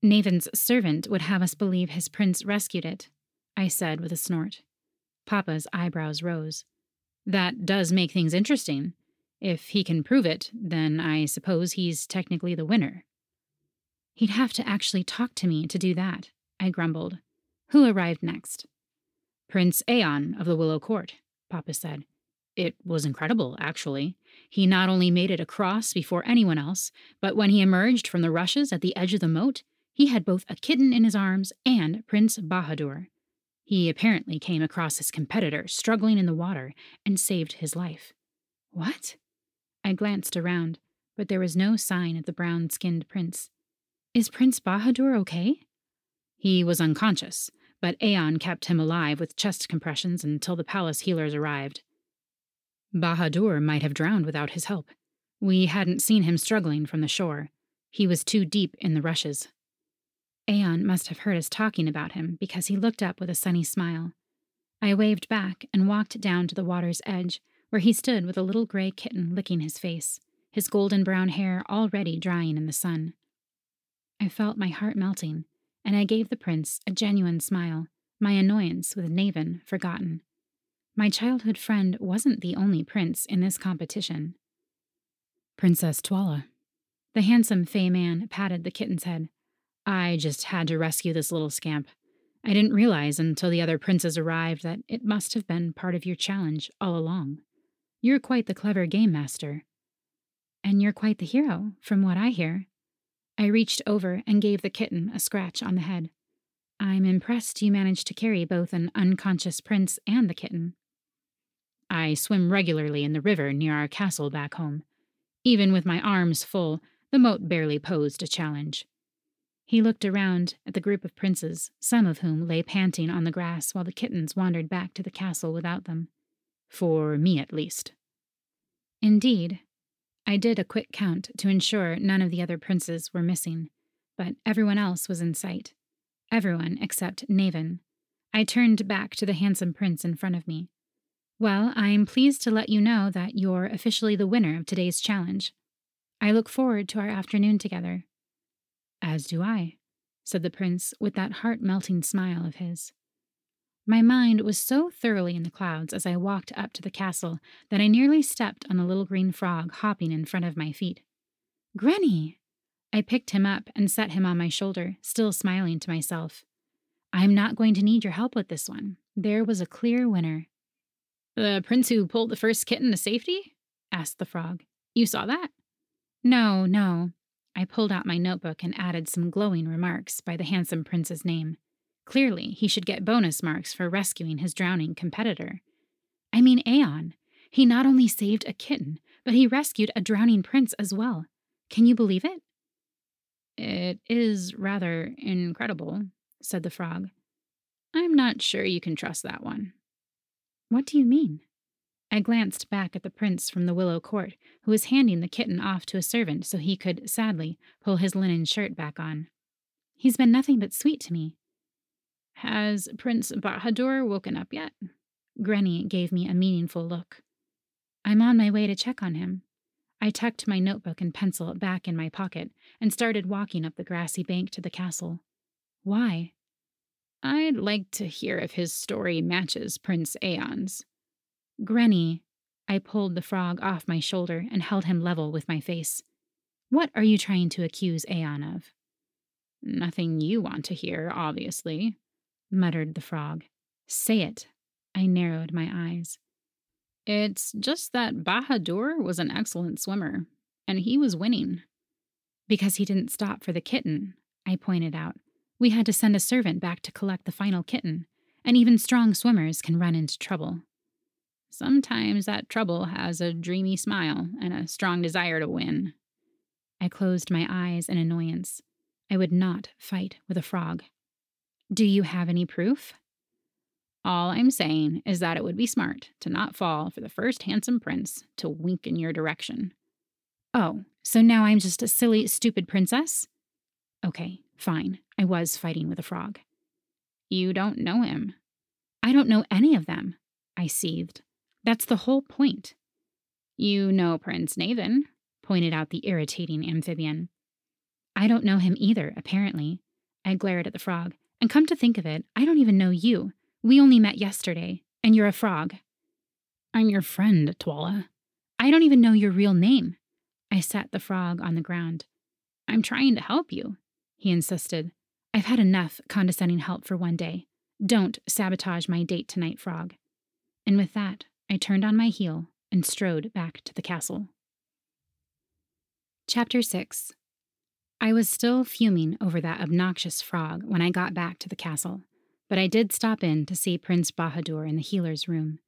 Naven's servant would have us believe his prince rescued it, I said with a snort. Papa's eyebrows rose. That does make things interesting. If he can prove it, then I suppose he's technically the winner. He'd have to actually talk to me to do that, I grumbled. Who arrived next? Prince Aeon of the Willow Court, Papa said. It was incredible, actually. He not only made it across before anyone else, but when he emerged from the rushes at the edge of the moat, he had both a kitten in his arms and Prince Bahadur. He apparently came across his competitor struggling in the water and saved his life. What? I glanced around, but there was no sign of the brown skinned prince. Is Prince Bahadur okay? He was unconscious, but Aeon kept him alive with chest compressions until the palace healers arrived. Bahadur might have drowned without his help. We hadn't seen him struggling from the shore. He was too deep in the rushes. Aeon must have heard us talking about him because he looked up with a sunny smile. I waved back and walked down to the water's edge, where he stood with a little gray kitten licking his face, his golden brown hair already drying in the sun. I felt my heart melting, and I gave the prince a genuine smile, my annoyance with Naven forgotten. My childhood friend wasn't the only prince in this competition. Princess Twala. The handsome Fae man patted the kitten's head. I just had to rescue this little scamp. I didn't realize until the other princes arrived that it must have been part of your challenge all along. You're quite the clever game master. And you're quite the hero, from what I hear. I reached over and gave the kitten a scratch on the head. I'm impressed you managed to carry both an unconscious prince and the kitten. I swim regularly in the river near our castle back home. Even with my arms full, the moat barely posed a challenge. He looked around at the group of princes, some of whom lay panting on the grass while the kittens wandered back to the castle without them. For me, at least. Indeed, I did a quick count to ensure none of the other princes were missing, but everyone else was in sight. Everyone except Naven. I turned back to the handsome prince in front of me. Well, I'm pleased to let you know that you're officially the winner of today's challenge. I look forward to our afternoon together. As do I, said the prince with that heart melting smile of his. My mind was so thoroughly in the clouds as I walked up to the castle that I nearly stepped on a little green frog hopping in front of my feet. Granny! I picked him up and set him on my shoulder, still smiling to myself. I'm not going to need your help with this one. There was a clear winner. The prince who pulled the first kitten to safety? asked the frog. You saw that? No, no. I pulled out my notebook and added some glowing remarks by the handsome prince's name. Clearly, he should get bonus marks for rescuing his drowning competitor. I mean, Aeon. He not only saved a kitten, but he rescued a drowning prince as well. Can you believe it? It is rather incredible, said the frog. I'm not sure you can trust that one. What do you mean? I glanced back at the prince from the Willow Court, who was handing the kitten off to a servant so he could, sadly, pull his linen shirt back on. He's been nothing but sweet to me. Has Prince Bahadur woken up yet? Granny gave me a meaningful look. I'm on my way to check on him. I tucked my notebook and pencil back in my pocket and started walking up the grassy bank to the castle. Why? I'd like to hear if his story matches Prince Aeon's. Granny, I pulled the frog off my shoulder and held him level with my face. What are you trying to accuse Aeon of? Nothing you want to hear, obviously, muttered the frog. Say it. I narrowed my eyes. It's just that Bahadur was an excellent swimmer, and he was winning. Because he didn't stop for the kitten, I pointed out. We had to send a servant back to collect the final kitten, and even strong swimmers can run into trouble. Sometimes that trouble has a dreamy smile and a strong desire to win. I closed my eyes in annoyance. I would not fight with a frog. Do you have any proof? All I'm saying is that it would be smart to not fall for the first handsome prince to wink in your direction. Oh, so now I'm just a silly, stupid princess? Okay, fine. I was fighting with a frog. You don't know him. I don't know any of them, I seethed. That's the whole point. You know Prince Naven, pointed out the irritating amphibian. I don't know him either, apparently. I glared at the frog. And come to think of it, I don't even know you. We only met yesterday, and you're a frog. I'm your friend, Twala. I don't even know your real name. I sat the frog on the ground. I'm trying to help you, he insisted. I've had enough condescending help for one day. Don't sabotage my date tonight, frog. And with that, I turned on my heel and strode back to the castle. Chapter 6 I was still fuming over that obnoxious frog when I got back to the castle, but I did stop in to see Prince Bahadur in the healer's room.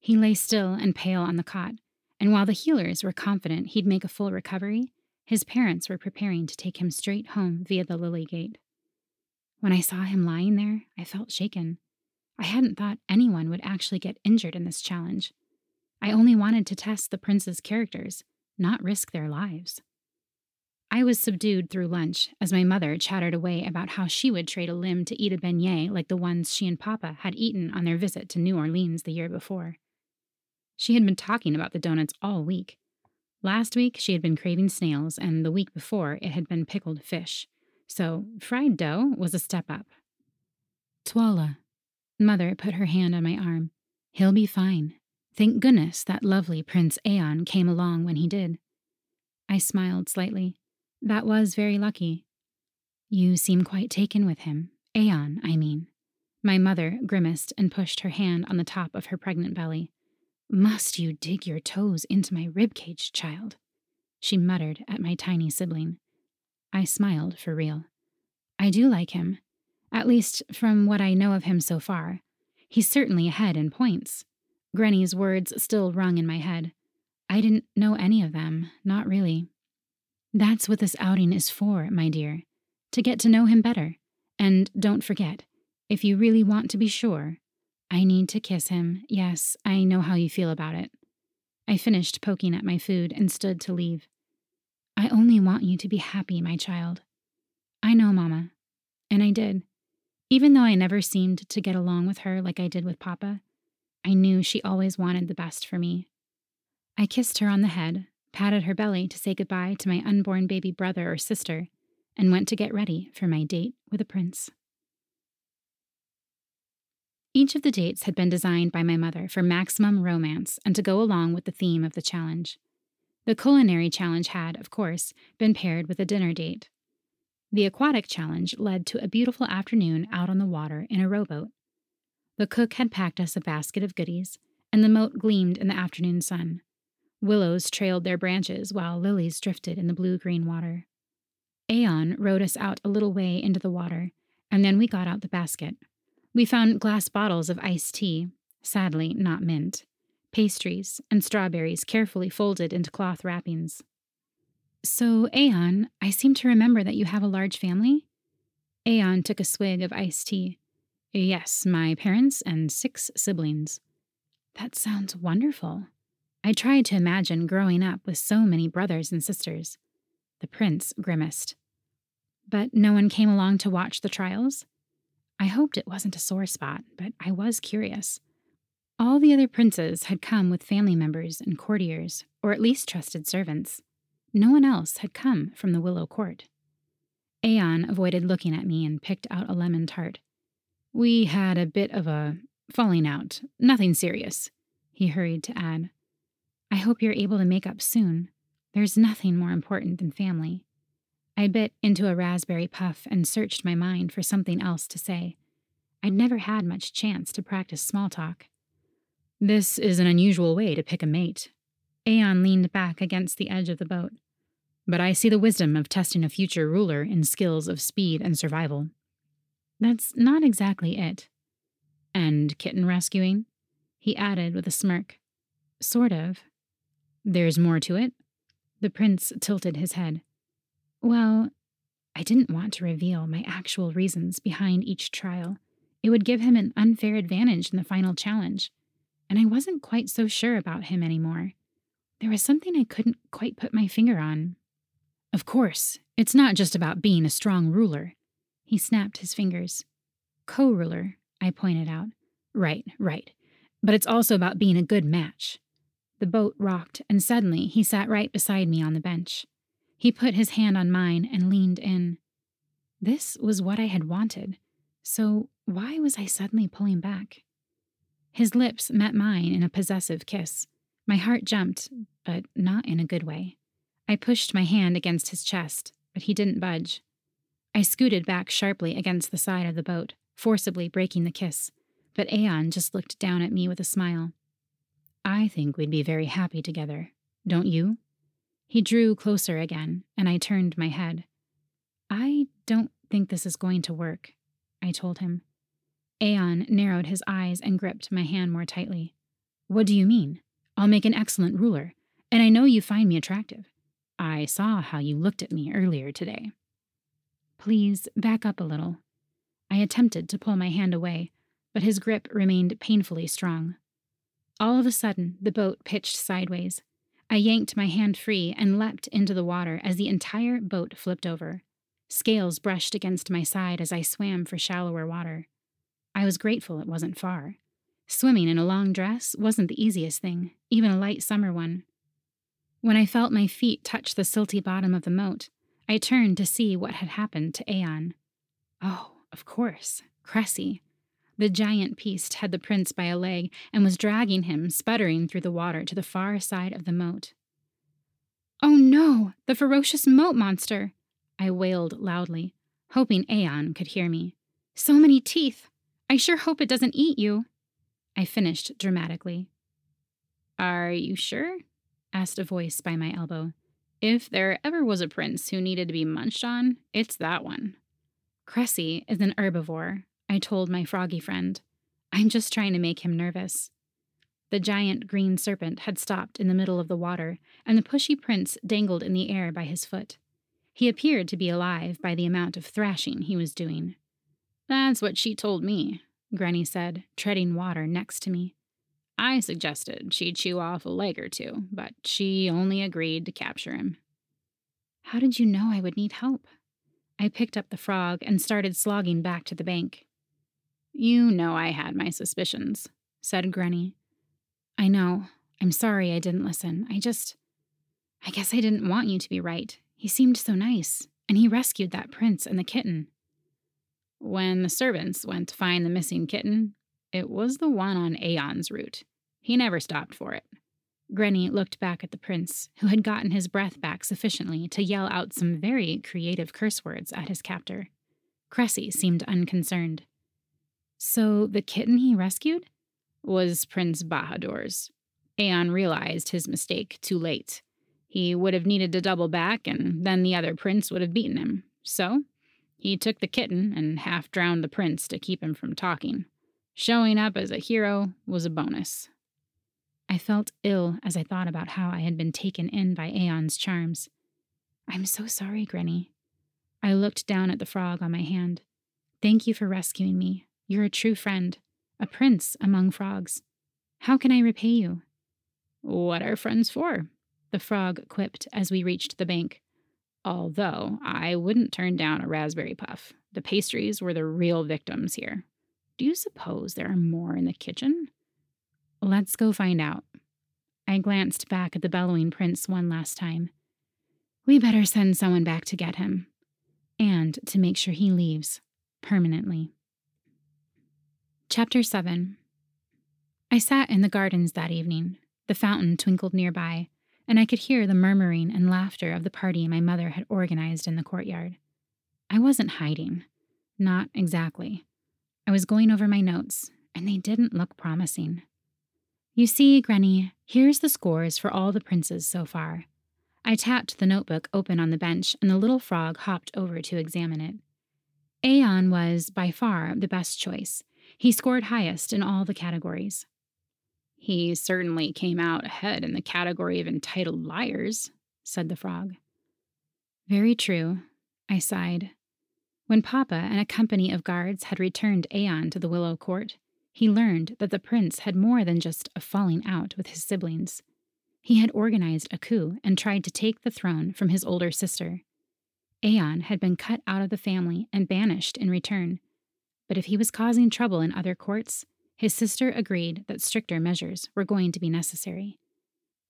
He lay still and pale on the cot, and while the healers were confident he'd make a full recovery, his parents were preparing to take him straight home via the lily gate. When I saw him lying there, I felt shaken. I hadn't thought anyone would actually get injured in this challenge. I only wanted to test the prince's characters, not risk their lives. I was subdued through lunch as my mother chattered away about how she would trade a limb to eat a beignet like the ones she and Papa had eaten on their visit to New Orleans the year before. She had been talking about the donuts all week. Last week, she had been craving snails, and the week before, it had been pickled fish. So, fried dough was a step up. Twala, Mother put her hand on my arm. He'll be fine. Thank goodness that lovely Prince Aeon came along when he did. I smiled slightly. That was very lucky. You seem quite taken with him. Aeon, I mean. My mother grimaced and pushed her hand on the top of her pregnant belly. Must you dig your toes into my rib cage, child? She muttered at my tiny sibling. I smiled for real. I do like him at least from what I know of him so far. He's certainly ahead in points. Granny's words still rung in my head. I didn't know any of them, not really. That's what this outing is for, my dear, to get to know him better. And don't forget, if you really want to be sure, I need to kiss him. Yes, I know how you feel about it. I finished poking at my food and stood to leave. I only want you to be happy, my child. I know, Mama. And I did. Even though I never seemed to get along with her like I did with Papa, I knew she always wanted the best for me. I kissed her on the head, patted her belly to say goodbye to my unborn baby brother or sister, and went to get ready for my date with a prince. Each of the dates had been designed by my mother for maximum romance and to go along with the theme of the challenge. The culinary challenge had, of course, been paired with a dinner date. The aquatic challenge led to a beautiful afternoon out on the water in a rowboat. The cook had packed us a basket of goodies, and the moat gleamed in the afternoon sun. Willows trailed their branches while lilies drifted in the blue green water. Aeon rowed us out a little way into the water, and then we got out the basket. We found glass bottles of iced tea, sadly not mint, pastries, and strawberries carefully folded into cloth wrappings. So, Aeon, I seem to remember that you have a large family? Aeon took a swig of iced tea. Yes, my parents and six siblings. That sounds wonderful. I tried to imagine growing up with so many brothers and sisters. The prince grimaced. But no one came along to watch the trials? I hoped it wasn't a sore spot, but I was curious. All the other princes had come with family members and courtiers, or at least trusted servants. No one else had come from the Willow Court. Aeon avoided looking at me and picked out a lemon tart. We had a bit of a falling out, nothing serious, he hurried to add. I hope you're able to make up soon. There's nothing more important than family. I bit into a raspberry puff and searched my mind for something else to say. I'd never had much chance to practice small talk. This is an unusual way to pick a mate. Aeon leaned back against the edge of the boat. But I see the wisdom of testing a future ruler in skills of speed and survival. That's not exactly it. And kitten rescuing? He added with a smirk. Sort of. There's more to it? The prince tilted his head. Well, I didn't want to reveal my actual reasons behind each trial. It would give him an unfair advantage in the final challenge, and I wasn't quite so sure about him anymore. There was something I couldn't quite put my finger on. Of course, it's not just about being a strong ruler. He snapped his fingers. Co ruler, I pointed out. Right, right. But it's also about being a good match. The boat rocked, and suddenly he sat right beside me on the bench. He put his hand on mine and leaned in. This was what I had wanted, so why was I suddenly pulling back? His lips met mine in a possessive kiss. My heart jumped, but not in a good way. I pushed my hand against his chest, but he didn't budge. I scooted back sharply against the side of the boat, forcibly breaking the kiss, but Aeon just looked down at me with a smile. I think we'd be very happy together, don't you? He drew closer again, and I turned my head. I don't think this is going to work, I told him. Aeon narrowed his eyes and gripped my hand more tightly. What do you mean? I'll make an excellent ruler, and I know you find me attractive. I saw how you looked at me earlier today. Please back up a little. I attempted to pull my hand away, but his grip remained painfully strong. All of a sudden, the boat pitched sideways. I yanked my hand free and leapt into the water as the entire boat flipped over. Scales brushed against my side as I swam for shallower water. I was grateful it wasn't far. Swimming in a long dress wasn't the easiest thing, even a light summer one. When I felt my feet touch the silty bottom of the moat, I turned to see what had happened to Aeon. Oh, of course, Cressy. The giant beast had the prince by a leg and was dragging him, sputtering through the water, to the far side of the moat. Oh no, the ferocious moat monster! I wailed loudly, hoping Aeon could hear me. So many teeth! I sure hope it doesn't eat you. I finished dramatically. Are you sure? asked a voice by my elbow. If there ever was a prince who needed to be munched on, it's that one. Cressy is an herbivore, I told my froggy friend. I'm just trying to make him nervous. The giant green serpent had stopped in the middle of the water, and the pushy prince dangled in the air by his foot. He appeared to be alive by the amount of thrashing he was doing. That's what she told me, Granny said, treading water next to me. I suggested she chew off a leg or two, but she only agreed to capture him. How did you know I would need help? I picked up the frog and started slogging back to the bank. You know I had my suspicions, said Granny. I know. I'm sorry I didn't listen. I just. I guess I didn't want you to be right. He seemed so nice, and he rescued that prince and the kitten. When the servants went to find the missing kitten, it was the one on Aeon's route. He never stopped for it. Granny looked back at the prince, who had gotten his breath back sufficiently to yell out some very creative curse words at his captor. Cressy seemed unconcerned. So the kitten he rescued was Prince Bahadur's. Aeon realized his mistake too late. He would have needed to double back, and then the other prince would have beaten him. So He took the kitten and half drowned the prince to keep him from talking. Showing up as a hero was a bonus. I felt ill as I thought about how I had been taken in by Aeon's charms. I'm so sorry, Granny. I looked down at the frog on my hand. Thank you for rescuing me. You're a true friend, a prince among frogs. How can I repay you? What are friends for? The frog quipped as we reached the bank. Although I wouldn't turn down a raspberry puff. The pastries were the real victims here. Do you suppose there are more in the kitchen? Let's go find out. I glanced back at the bellowing prince one last time. We better send someone back to get him. And to make sure he leaves permanently. Chapter 7 I sat in the gardens that evening. The fountain twinkled nearby, and I could hear the murmuring and laughter of the party my mother had organized in the courtyard. I wasn't hiding. Not exactly. I was going over my notes, and they didn't look promising. You see, Granny, here's the scores for all the princes so far. I tapped the notebook open on the bench, and the little frog hopped over to examine it. Aeon was, by far, the best choice. He scored highest in all the categories. He certainly came out ahead in the category of entitled liars, said the frog. Very true, I sighed. When Papa and a company of guards had returned Aeon to the Willow Court, he learned that the prince had more than just a falling out with his siblings. He had organized a coup and tried to take the throne from his older sister. Aeon had been cut out of the family and banished in return. But if he was causing trouble in other courts, his sister agreed that stricter measures were going to be necessary.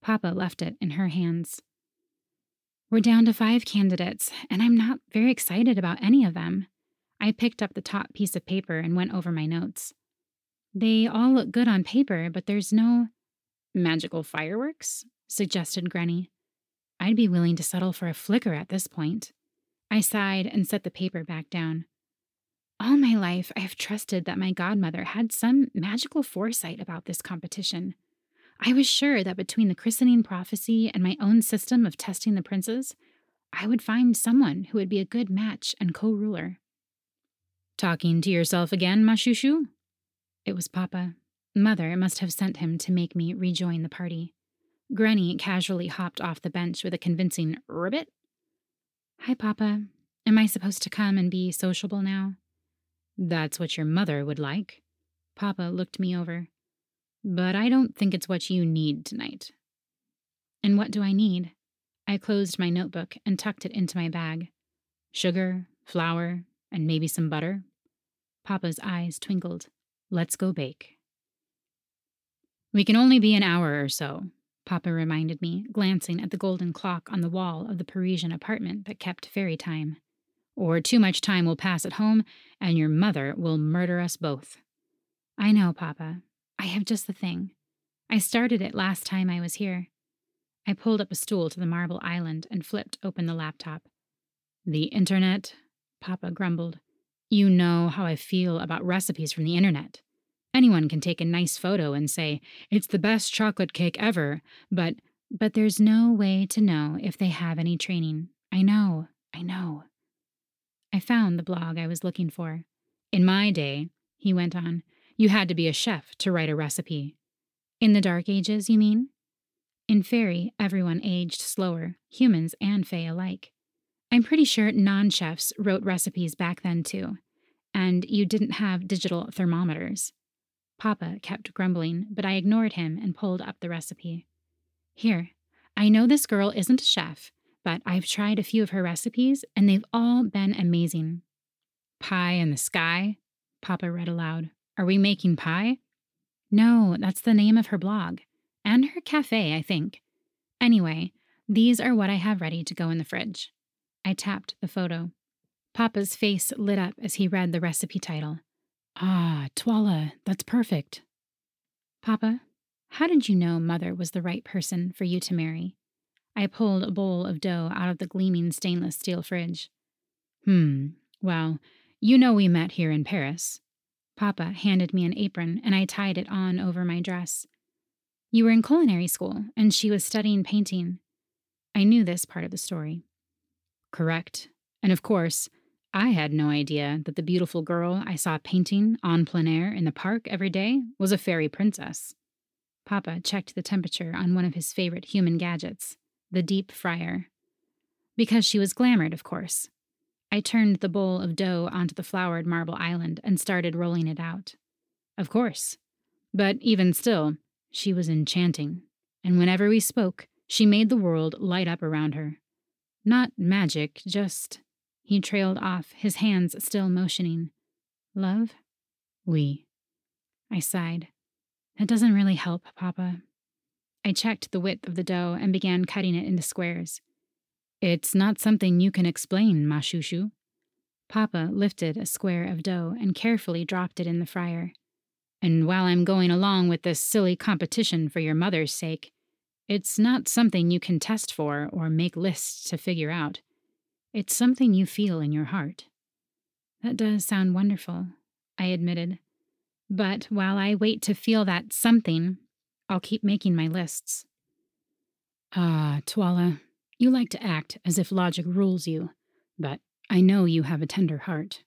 Papa left it in her hands. We're down to five candidates, and I'm not very excited about any of them. I picked up the top piece of paper and went over my notes. They all look good on paper, but there's no. Magical fireworks? suggested Granny. I'd be willing to settle for a flicker at this point. I sighed and set the paper back down. All my life, I have trusted that my godmother had some magical foresight about this competition. I was sure that between the christening prophecy and my own system of testing the princes, I would find someone who would be a good match and co ruler. Talking to yourself again, Mashushu? It was Papa. Mother must have sent him to make me rejoin the party. Granny casually hopped off the bench with a convincing ribbit. Hi, Papa. Am I supposed to come and be sociable now? That's what your mother would like. Papa looked me over. But I don't think it's what you need tonight. And what do I need? I closed my notebook and tucked it into my bag. Sugar, flour, and maybe some butter. Papa's eyes twinkled. Let's go bake. We can only be an hour or so, Papa reminded me, glancing at the golden clock on the wall of the Parisian apartment that kept fairy time. Or too much time will pass at home, and your mother will murder us both. I know, Papa. I have just the thing. I started it last time I was here. I pulled up a stool to the marble island and flipped open the laptop. The internet? Papa grumbled. You know how I feel about recipes from the internet. Anyone can take a nice photo and say, it's the best chocolate cake ever, but but there's no way to know if they have any training. I know, I know. I found the blog I was looking for. In my day, he went on, you had to be a chef to write a recipe. In the Dark Ages, you mean? In Fairy, everyone aged slower, humans and Fae alike. I'm pretty sure non chefs wrote recipes back then too, and you didn't have digital thermometers. Papa kept grumbling, but I ignored him and pulled up the recipe. Here, I know this girl isn't a chef, but I've tried a few of her recipes and they've all been amazing. Pie in the sky? Papa read aloud. Are we making pie? No, that's the name of her blog. And her cafe, I think. Anyway, these are what I have ready to go in the fridge. I tapped the photo. Papa's face lit up as he read the recipe title. Ah, Twala, that's perfect. Papa, how did you know Mother was the right person for you to marry? I pulled a bowl of dough out of the gleaming stainless steel fridge. Hmm, well, you know we met here in Paris. Papa handed me an apron and I tied it on over my dress. You were in culinary school and she was studying painting. I knew this part of the story. Correct. And of course, I had no idea that the beautiful girl I saw painting en plein air in the park every day was a fairy princess. Papa checked the temperature on one of his favorite human gadgets, the deep fryer. Because she was glamored, of course. I turned the bowl of dough onto the floured marble island and started rolling it out. Of course. But even still, she was enchanting, and whenever we spoke, she made the world light up around her. Not magic, just. He trailed off, his hands still motioning. Love? We. I sighed. That doesn't really help, Papa. I checked the width of the dough and began cutting it into squares. It's not something you can explain, Mashushu. Papa lifted a square of dough and carefully dropped it in the fryer. And while I'm going along with this silly competition for your mother's sake, it's not something you can test for or make lists to figure out. It's something you feel in your heart. That does sound wonderful, I admitted. But while I wait to feel that something, I'll keep making my lists. Ah, Twala, you like to act as if logic rules you, but I know you have a tender heart.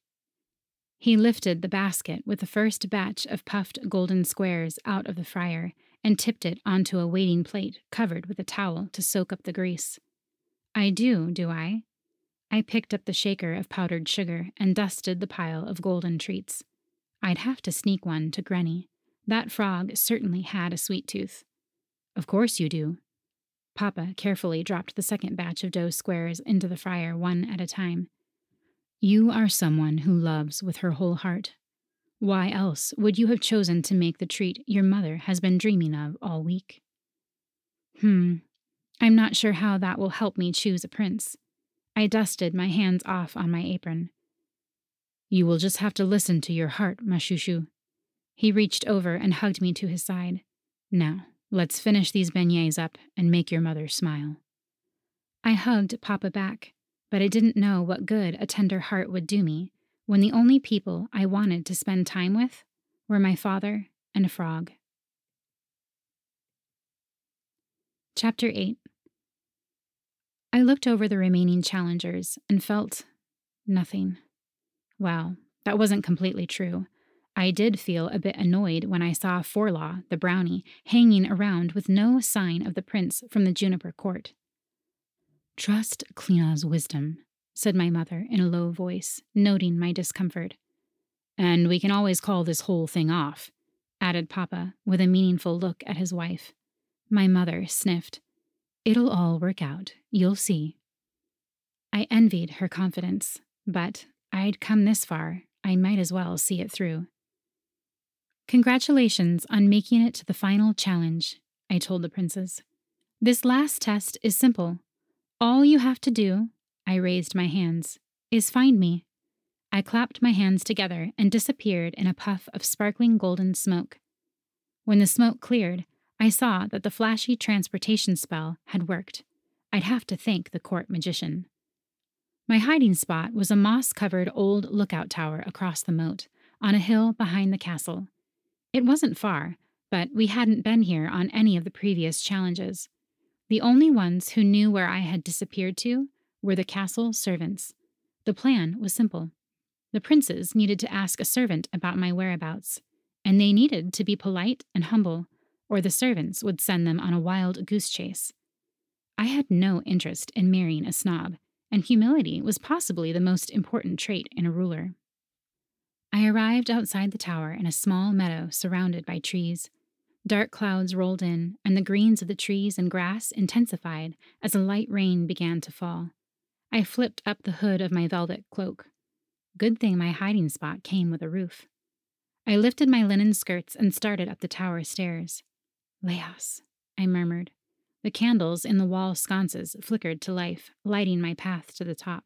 He lifted the basket with the first batch of puffed golden squares out of the fryer and tipped it onto a waiting plate covered with a towel to soak up the grease. I do, do I? I picked up the shaker of powdered sugar and dusted the pile of golden treats. I'd have to sneak one to Granny. That frog certainly had a sweet tooth. Of course you do. Papa carefully dropped the second batch of dough squares into the fryer one at a time. You are someone who loves with her whole heart. Why else would you have chosen to make the treat your mother has been dreaming of all week? Hmm, I'm not sure how that will help me choose a prince. I dusted my hands off on my apron. You will just have to listen to your heart, Mashushu. He reached over and hugged me to his side. Now, let's finish these beignets up and make your mother smile. I hugged Papa back but I didn't know what good a tender heart would do me when the only people I wanted to spend time with were my father and a frog. Chapter 8 I looked over the remaining challengers and felt nothing. Well, that wasn't completely true. I did feel a bit annoyed when I saw Forlaw, the brownie, hanging around with no sign of the prince from the juniper court. Trust Clina's wisdom, said my mother in a low voice, noting my discomfort. And we can always call this whole thing off, added Papa with a meaningful look at his wife. My mother sniffed. It'll all work out, you'll see. I envied her confidence, but I'd come this far, I might as well see it through. Congratulations on making it to the final challenge, I told the princes. This last test is simple. All you have to do, I raised my hands, is find me. I clapped my hands together and disappeared in a puff of sparkling golden smoke. When the smoke cleared, I saw that the flashy transportation spell had worked. I'd have to thank the court magician. My hiding spot was a moss covered old lookout tower across the moat, on a hill behind the castle. It wasn't far, but we hadn't been here on any of the previous challenges. The only ones who knew where I had disappeared to were the castle servants. The plan was simple. The princes needed to ask a servant about my whereabouts, and they needed to be polite and humble, or the servants would send them on a wild goose chase. I had no interest in marrying a snob, and humility was possibly the most important trait in a ruler. I arrived outside the tower in a small meadow surrounded by trees. Dark clouds rolled in, and the greens of the trees and grass intensified as a light rain began to fall. I flipped up the hood of my velvet cloak. Good thing my hiding spot came with a roof. I lifted my linen skirts and started up the tower stairs. Leos, I murmured. The candles in the wall sconces flickered to life, lighting my path to the top.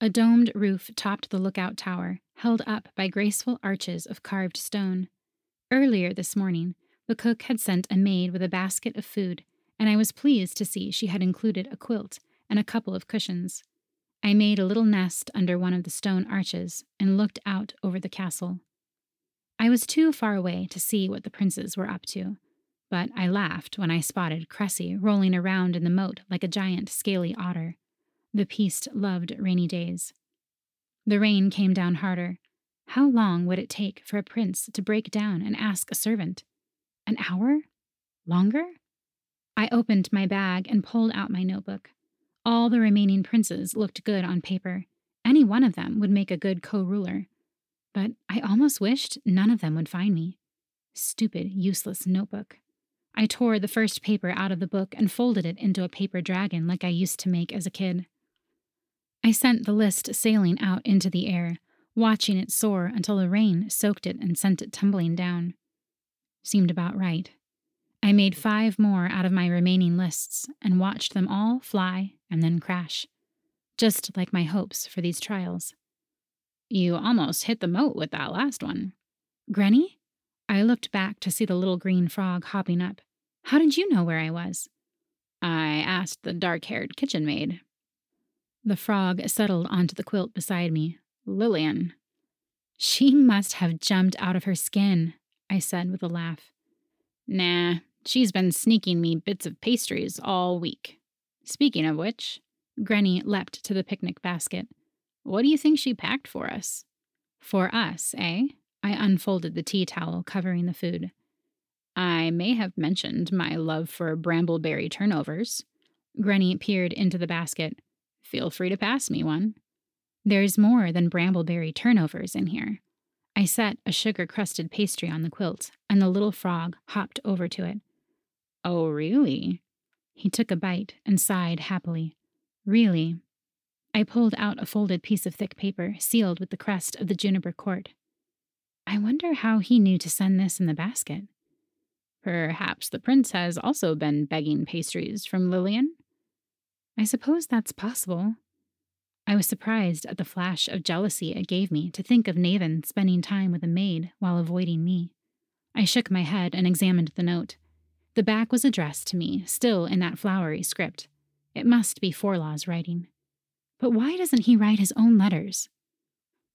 A domed roof topped the lookout tower, held up by graceful arches of carved stone. Earlier this morning, the cook had sent a maid with a basket of food, and I was pleased to see she had included a quilt and a couple of cushions. I made a little nest under one of the stone arches and looked out over the castle. I was too far away to see what the princes were up to, but I laughed when I spotted Cressy rolling around in the moat like a giant scaly otter. The piece loved rainy days. The rain came down harder. How long would it take for a prince to break down and ask a servant? An hour? Longer? I opened my bag and pulled out my notebook. All the remaining princes looked good on paper. Any one of them would make a good co ruler. But I almost wished none of them would find me. Stupid, useless notebook. I tore the first paper out of the book and folded it into a paper dragon like I used to make as a kid. I sent the list sailing out into the air, watching it soar until the rain soaked it and sent it tumbling down. Seemed about right. I made five more out of my remaining lists and watched them all fly and then crash, just like my hopes for these trials. You almost hit the moat with that last one. Granny? I looked back to see the little green frog hopping up. How did you know where I was? I asked the dark haired kitchen maid. The frog settled onto the quilt beside me. Lillian. She must have jumped out of her skin, I said with a laugh. Nah, She's been sneaking me bits of pastries all week. Speaking of which, Granny leapt to the picnic basket. What do you think she packed for us? For us, eh? I unfolded the tea towel covering the food. I may have mentioned my love for brambleberry turnovers. Granny peered into the basket. Feel free to pass me one. There's more than brambleberry turnovers in here. I set a sugar crusted pastry on the quilt, and the little frog hopped over to it. Oh, really? He took a bite and sighed happily. Really? I pulled out a folded piece of thick paper sealed with the crest of the juniper court. I wonder how he knew to send this in the basket. Perhaps the prince has also been begging pastries from Lillian? I suppose that's possible. I was surprised at the flash of jealousy it gave me to think of Naven spending time with a maid while avoiding me. I shook my head and examined the note. The back was addressed to me, still in that flowery script. It must be Forlaw's writing. But why doesn't he write his own letters?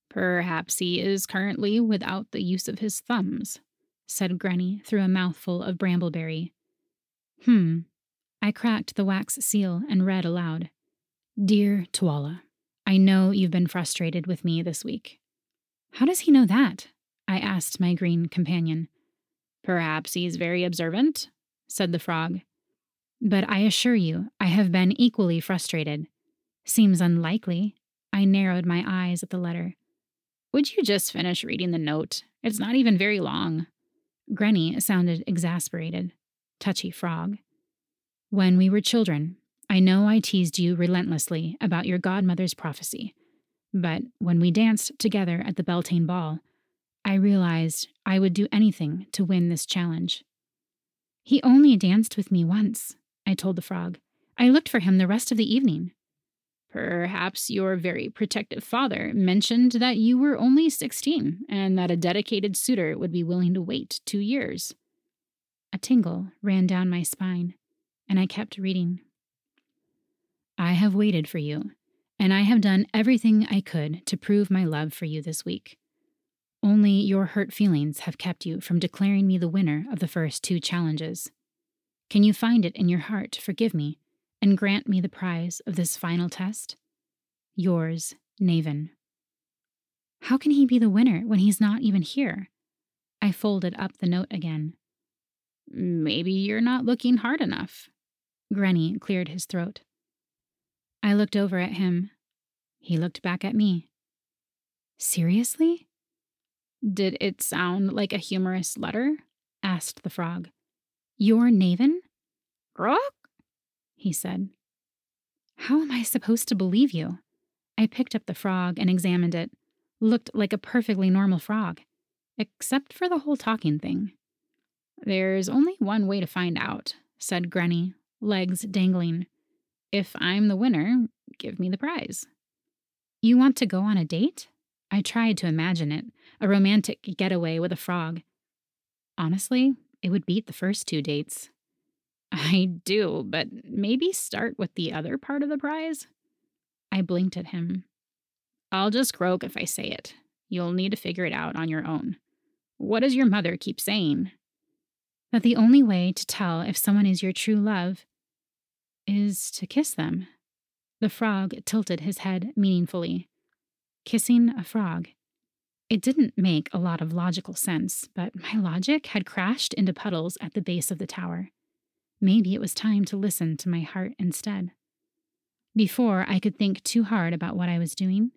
Perhaps he is currently without the use of his thumbs, said Granny through a mouthful of brambleberry. Hmm. I cracked the wax seal and read aloud Dear Tuala, I know you've been frustrated with me this week. How does he know that? I asked my green companion. Perhaps he's very observant, said the frog. But I assure you, I have been equally frustrated. Seems unlikely. I narrowed my eyes at the letter. Would you just finish reading the note? It's not even very long. Granny sounded exasperated. Touchy frog. When we were children, I know I teased you relentlessly about your godmother's prophecy. But when we danced together at the Beltane Ball, I realized I would do anything to win this challenge. He only danced with me once, I told the frog. I looked for him the rest of the evening. Perhaps your very protective father mentioned that you were only 16 and that a dedicated suitor would be willing to wait two years. A tingle ran down my spine, and I kept reading. I have waited for you, and I have done everything I could to prove my love for you this week. Only your hurt feelings have kept you from declaring me the winner of the first two challenges. Can you find it in your heart to forgive me and grant me the prize of this final test? Yours, Naven. How can he be the winner when he's not even here? I folded up the note again. Maybe you're not looking hard enough. Granny cleared his throat. I looked over at him. He looked back at me. Seriously? Did it sound like a humorous letter? asked the frog. Your Naven? Grok? he said. How am I supposed to believe you? I picked up the frog and examined it. Looked like a perfectly normal frog, except for the whole talking thing. There's only one way to find out, said Granny, legs dangling. If I'm the winner, give me the prize. You want to go on a date? I tried to imagine it a romantic getaway with a frog. Honestly, it would beat the first two dates. *laughs* I do, but maybe start with the other part of the prize? I blinked at him. I'll just croak if I say it. You'll need to figure it out on your own. What does your mother keep saying? That the only way to tell if someone is your true love is to kiss them. The frog tilted his head meaningfully. kissing a frog. It didn't make a lot of logical sense, but my logic had crashed into puddles at the base of the tower. Maybe it was time to listen to my heart instead. Before I could think too hard about what I was doing,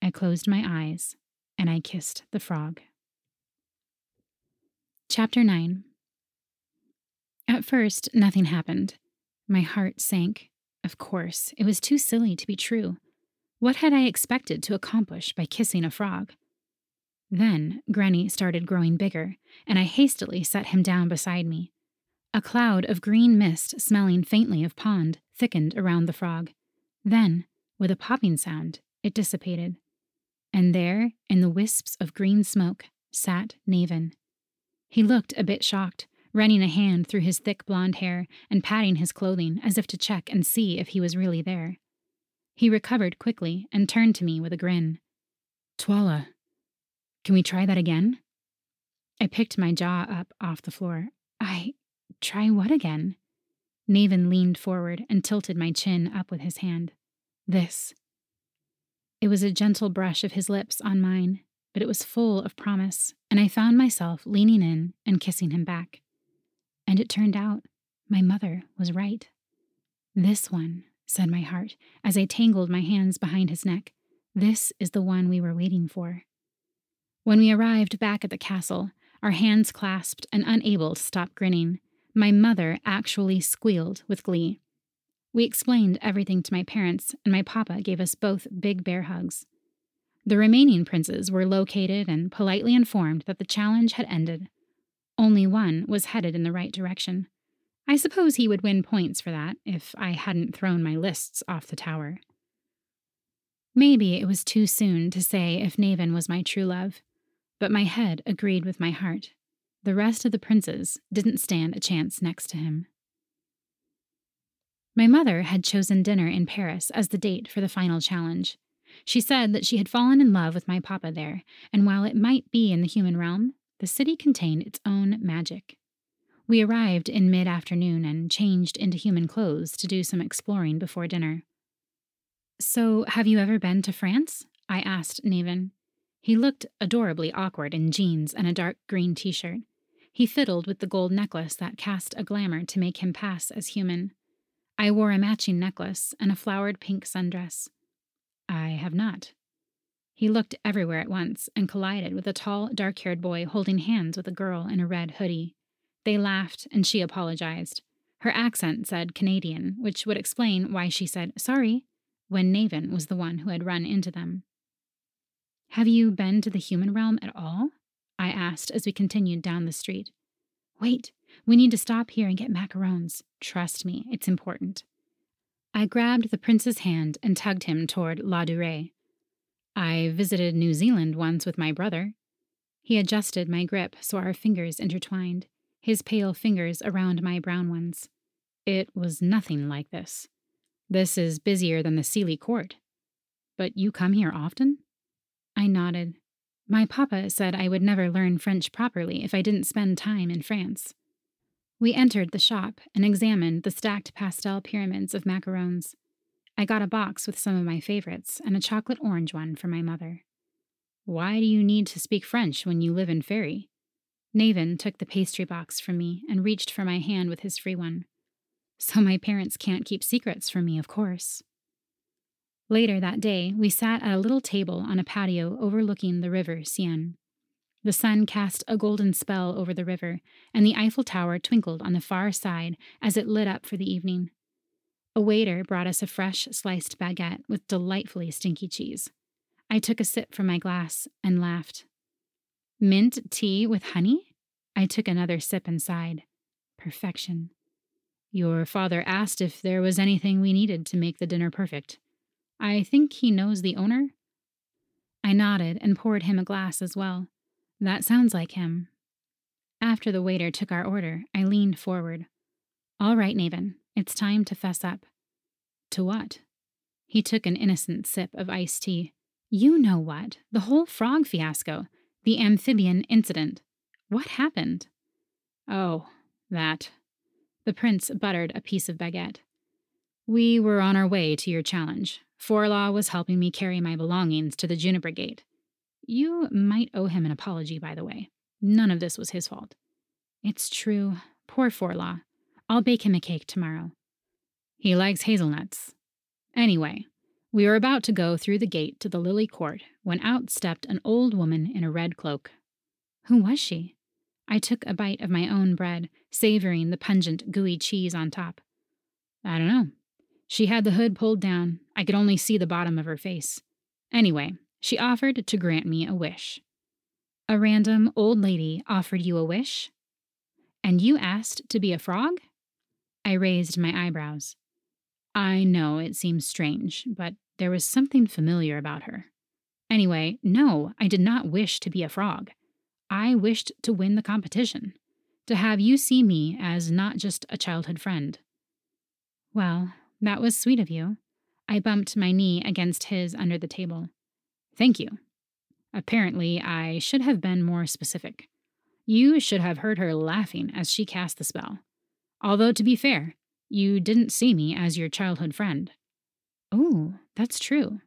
I closed my eyes and I kissed the frog. Chapter 9 At first, nothing happened. My heart sank. Of course, it was too silly to be true. What had I expected to accomplish by kissing a frog? Then Granny started growing bigger, and I hastily set him down beside me. A cloud of green mist, smelling faintly of pond, thickened around the frog. Then, with a popping sound, it dissipated. And there, in the wisps of green smoke, sat Naven. He looked a bit shocked, running a hand through his thick blond hair and patting his clothing as if to check and see if he was really there. He recovered quickly and turned to me with a grin. Twala, can we try that again? I picked my jaw up off the floor. I. try what again? Naven leaned forward and tilted my chin up with his hand. This. It was a gentle brush of his lips on mine, but it was full of promise, and I found myself leaning in and kissing him back. And it turned out my mother was right. This one, said my heart as I tangled my hands behind his neck, this is the one we were waiting for. When we arrived back at the castle, our hands clasped and unable to stop grinning, my mother actually squealed with glee. We explained everything to my parents, and my papa gave us both big bear hugs. The remaining princes were located and politely informed that the challenge had ended. Only one was headed in the right direction. I suppose he would win points for that if I hadn't thrown my lists off the tower. Maybe it was too soon to say if Naven was my true love, but my head agreed with my heart. The rest of the princes didn't stand a chance next to him. My mother had chosen dinner in Paris as the date for the final challenge. She said that she had fallen in love with my papa there, and while it might be in the human realm, the city contained its own magic. We arrived in mid afternoon and changed into human clothes to do some exploring before dinner. So, have you ever been to France? I asked Naven. He looked adorably awkward in jeans and a dark green t shirt. He fiddled with the gold necklace that cast a glamour to make him pass as human. I wore a matching necklace and a flowered pink sundress. I have not. He looked everywhere at once and collided with a tall, dark haired boy holding hands with a girl in a red hoodie. They laughed, and she apologized. Her accent said Canadian, which would explain why she said sorry when Naven was the one who had run into them. Have you been to the human realm at all? I asked as we continued down the street. Wait, we need to stop here and get macarons. Trust me, it's important. I grabbed the prince's hand and tugged him toward Ladurée. I visited New Zealand once with my brother. He adjusted my grip so our fingers intertwined, his pale fingers around my brown ones. It was nothing like this. This is busier than the Seelie Court. But you come here often? I nodded. My papa said I would never learn French properly if I didn't spend time in France. We entered the shop and examined the stacked pastel pyramids of macarons. I got a box with some of my favorites and a chocolate orange one for my mother. Why do you need to speak French when you live in Fairy? Naven took the pastry box from me and reached for my hand with his free one. So my parents can't keep secrets from me, of course. Later that day, we sat at a little table on a patio overlooking the river Seine. The sun cast a golden spell over the river, and the Eiffel Tower twinkled on the far side as it lit up for the evening. A waiter brought us a fresh sliced baguette with delightfully stinky cheese. I took a sip from my glass and laughed. Mint tea with honey? I took another sip and sighed. Perfection. Your father asked if there was anything we needed to make the dinner perfect. I think he knows the owner? I nodded and poured him a glass as well. That sounds like him. After the waiter took our order, I leaned forward. All right, Naven, it's time to fess up. To what? He took an innocent sip of iced tea. You know what? The whole frog fiasco. The amphibian incident. What happened? Oh, that. The prince buttered a piece of baguette. We were on our way to your challenge. Forlaw was helping me carry my belongings to the Juniper Gate. You might owe him an apology, by the way. None of this was his fault. It's true. Poor Forlaw. I'll bake him a cake tomorrow. He likes hazelnuts. Anyway, we were about to go through the gate to the lily court when out stepped an old woman in a red cloak. Who was she? I took a bite of my own bread, savoring the pungent, gooey cheese on top. I don't know. She had the hood pulled down. I could only see the bottom of her face. Anyway, she offered to grant me a wish. A random old lady offered you a wish? And you asked to be a frog? I raised my eyebrows. I know it seems strange, but there was something familiar about her. Anyway, no, I did not wish to be a frog. I wished to win the competition, to have you see me as not just a childhood friend. Well, that was sweet of you. I bumped my knee against his under the table. Thank you. Apparently, I should have been more specific. You should have heard her laughing as she cast the spell. Although, to be fair, you didn't see me as your childhood friend. Oh, that's true.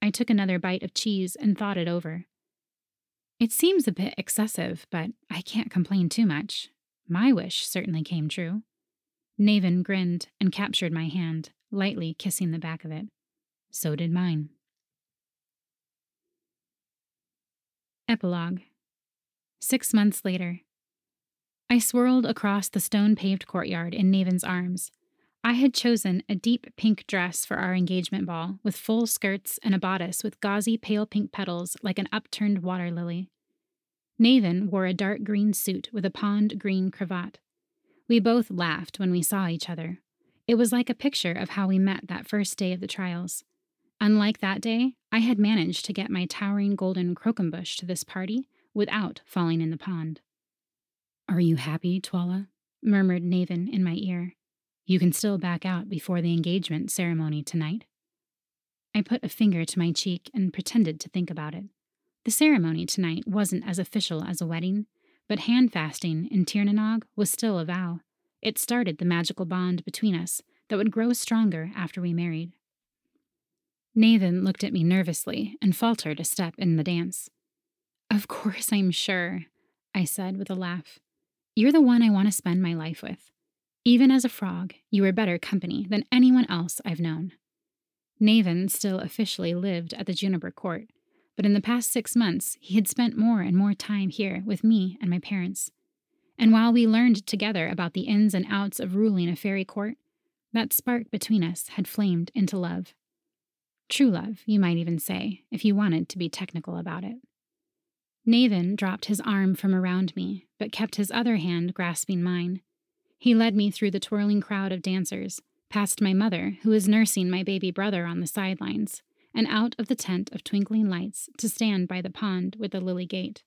I took another bite of cheese and thought it over. It seems a bit excessive, but I can't complain too much. My wish certainly came true. Naven grinned and captured my hand, lightly kissing the back of it. So did mine. Epilogue Six months later. I swirled across the stone paved courtyard in Naven's arms. I had chosen a deep pink dress for our engagement ball, with full skirts and a bodice with gauzy pale pink petals like an upturned water lily. Naven wore a dark green suit with a pond green cravat. We both laughed when we saw each other. It was like a picture of how we met that first day of the trials. Unlike that day, I had managed to get my towering golden croquembouche to this party without falling in the pond. Are you happy, Twala? murmured Naven in my ear. You can still back out before the engagement ceremony tonight. I put a finger to my cheek and pretended to think about it. The ceremony tonight wasn't as official as a wedding, but handfasting in Tir na Nog was still a vow. It started the magical bond between us that would grow stronger after we married. Naven looked at me nervously and faltered a step in the dance. Of course, I'm sure, I said with a laugh. You're the one I want to spend my life with. Even as a frog, you are better company than anyone else I've known. Naven still officially lived at the Juniper Court, but in the past six months, he had spent more and more time here with me and my parents. And while we learned together about the ins and outs of ruling a fairy court, that spark between us had flamed into love. True love, you might even say, if you wanted to be technical about it. Naven dropped his arm from around me, but kept his other hand grasping mine. He led me through the twirling crowd of dancers, past my mother, who was nursing my baby brother on the sidelines, and out of the tent of twinkling lights to stand by the pond with the lily gate.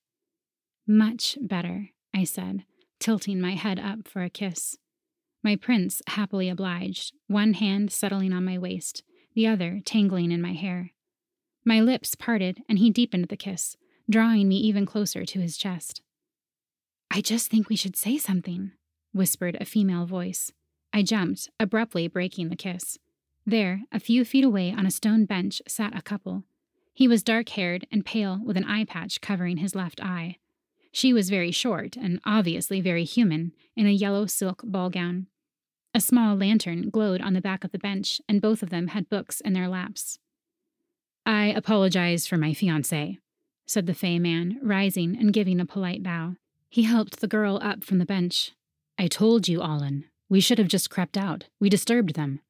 Much better, I said, tilting my head up for a kiss. My prince happily obliged, one hand settling on my waist, the other tangling in my hair. My lips parted, and he deepened the kiss, drawing me even closer to his chest. I just think we should say something, whispered a female voice. I jumped, abruptly breaking the kiss. There, a few feet away on a stone bench, sat a couple. He was dark haired and pale, with an eye patch covering his left eye. She was very short and obviously very human, in a yellow silk ball gown. A small lantern glowed on the back of the bench, and both of them had books in their laps. I apologize for my fiancé, said the Fae man, rising and giving a polite bow. He helped the girl up from the bench. I told you, Allen. We should have just crept out. We disturbed them.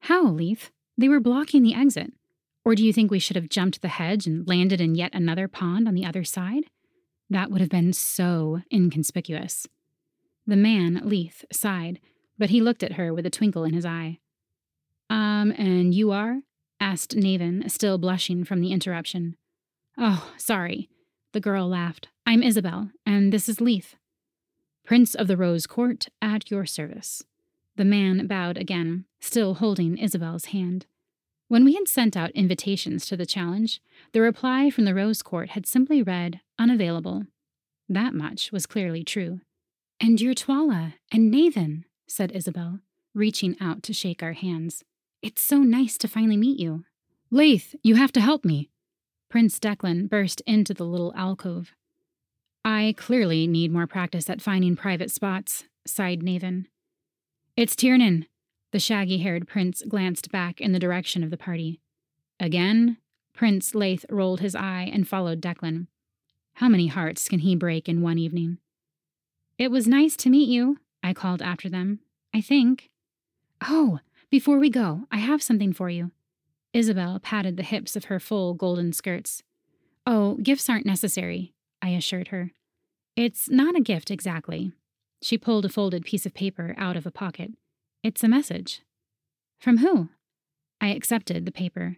How, Leith? They were blocking the exit. Or do you think we should have jumped the hedge and landed in yet another pond on the other side? That would have been so inconspicuous. The man, Leith, sighed, but he looked at her with a twinkle in his eye. Um, and you are? asked Naven, still blushing from the interruption. Oh, sorry. The girl laughed. I'm Isabel, and this is Leith. Prince of the Rose Court, at your service. The man bowed again, still holding Isabel's hand. When we had sent out invitations to the challenge, the reply from the Rose Court had simply read, unavailable. That much was clearly true. And you're Twala and Naven, said Isabel, reaching out to shake our hands. It's so nice to finally meet you. Leith, you have to help me. Prince Declan burst into the little alcove. I clearly need more practice at finding private spots, sighed Naven. It's Tiernan. The shaggy haired prince glanced back in the direction of the party. Again? Prince Leith rolled his eye and followed Declan. How many hearts can he break in one evening? It was nice to meet you, I called after them. I think. Oh, before we go, I have something for you. Isabel patted the hips of her full golden skirts. Oh, gifts aren't necessary, I assured her. It's not a gift exactly. She pulled a folded piece of paper out of a pocket. It's a message. From who? I accepted the paper.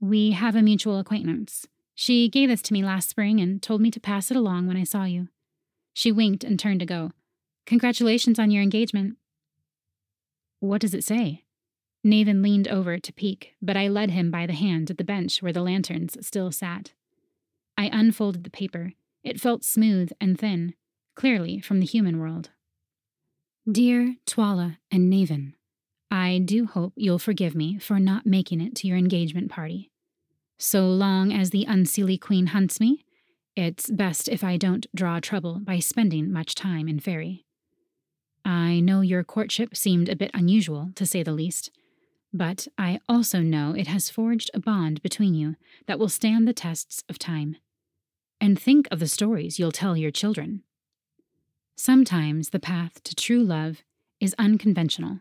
We have a mutual acquaintance. She gave this to me last spring and told me to pass it along when I saw you. She winked and turned to go. Congratulations on your engagement. What does it say? Naven leaned over to peek, but I led him by the hand at the bench where the lanterns still sat. I unfolded the paper. It felt smooth and thin, clearly from the human world. Dear Twala and Naven, I do hope you'll forgive me for not making it to your engagement party. So long as the Unseelie Queen hunts me, it's best if I don't draw trouble by spending much time in Fairy. I know your courtship seemed a bit unusual, to say the least, but I also know it has forged a bond between you that will stand the tests of time. And think of the stories you'll tell your children. Sometimes the path to true love is unconventional,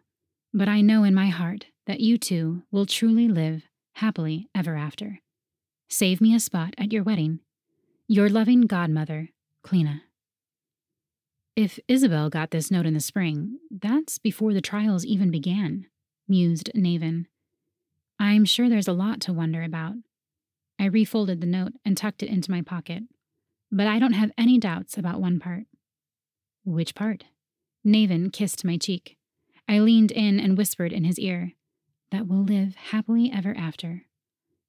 but I know in my heart that you two will truly live happily ever after. Save me a spot at your wedding. Your loving godmother, Cleena. If Isabel got this note in the spring, that's before the trials even began mused Naven. I'm sure there's a lot to wonder about. I refolded the note and tucked it into my pocket. But I don't have any doubts about one part. Which part? Naven kissed my cheek. I leaned in and whispered in his ear, That we'll live happily ever after.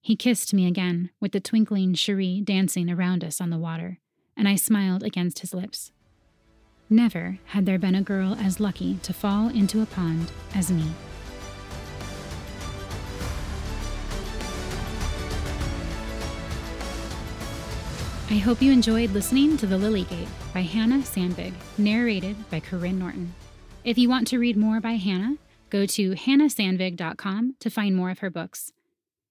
He kissed me again, with the twinkling cherie dancing around us on the water, and I smiled against his lips. Never had there been a girl as lucky to fall into a pond as me. I hope you enjoyed listening to The Lily Gate by Hanna Sandvig, narrated by Karyne Norton. If you want to read more by Hanna, go to hannasandvig.com to find more of her books.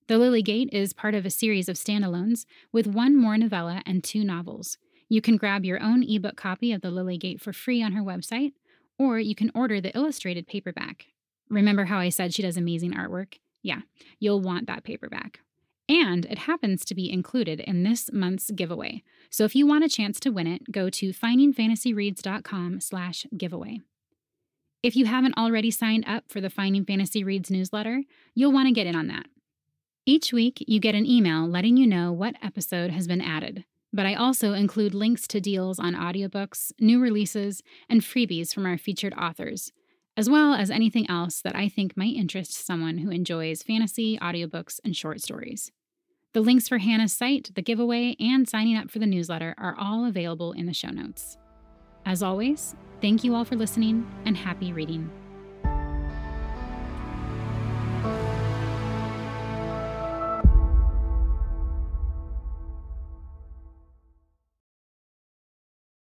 The Lily Gate is part of a series of standalones with one more novella and two novels. You can grab your own ebook copy of The Lily Gate for free on her website, or you can order the illustrated paperback. Remember how I said she does amazing artwork? Yeah, you'll want that paperback and it happens to be included in this month's giveaway. So if you want a chance to win it, go to findingfantasyreads.com slash giveaway. If you haven't already signed up for the Finding Fantasy Reads newsletter, you'll want to get in on that. Each week, you get an email letting you know what episode has been added, but I also include links to deals on audiobooks, new releases, and freebies from our featured authors, as well as anything else that I think might interest someone who enjoys fantasy, audiobooks, and short stories. The links for Hanna's site, the giveaway, and signing up for the newsletter are all available in the show notes. As always, thank you all for listening and happy reading.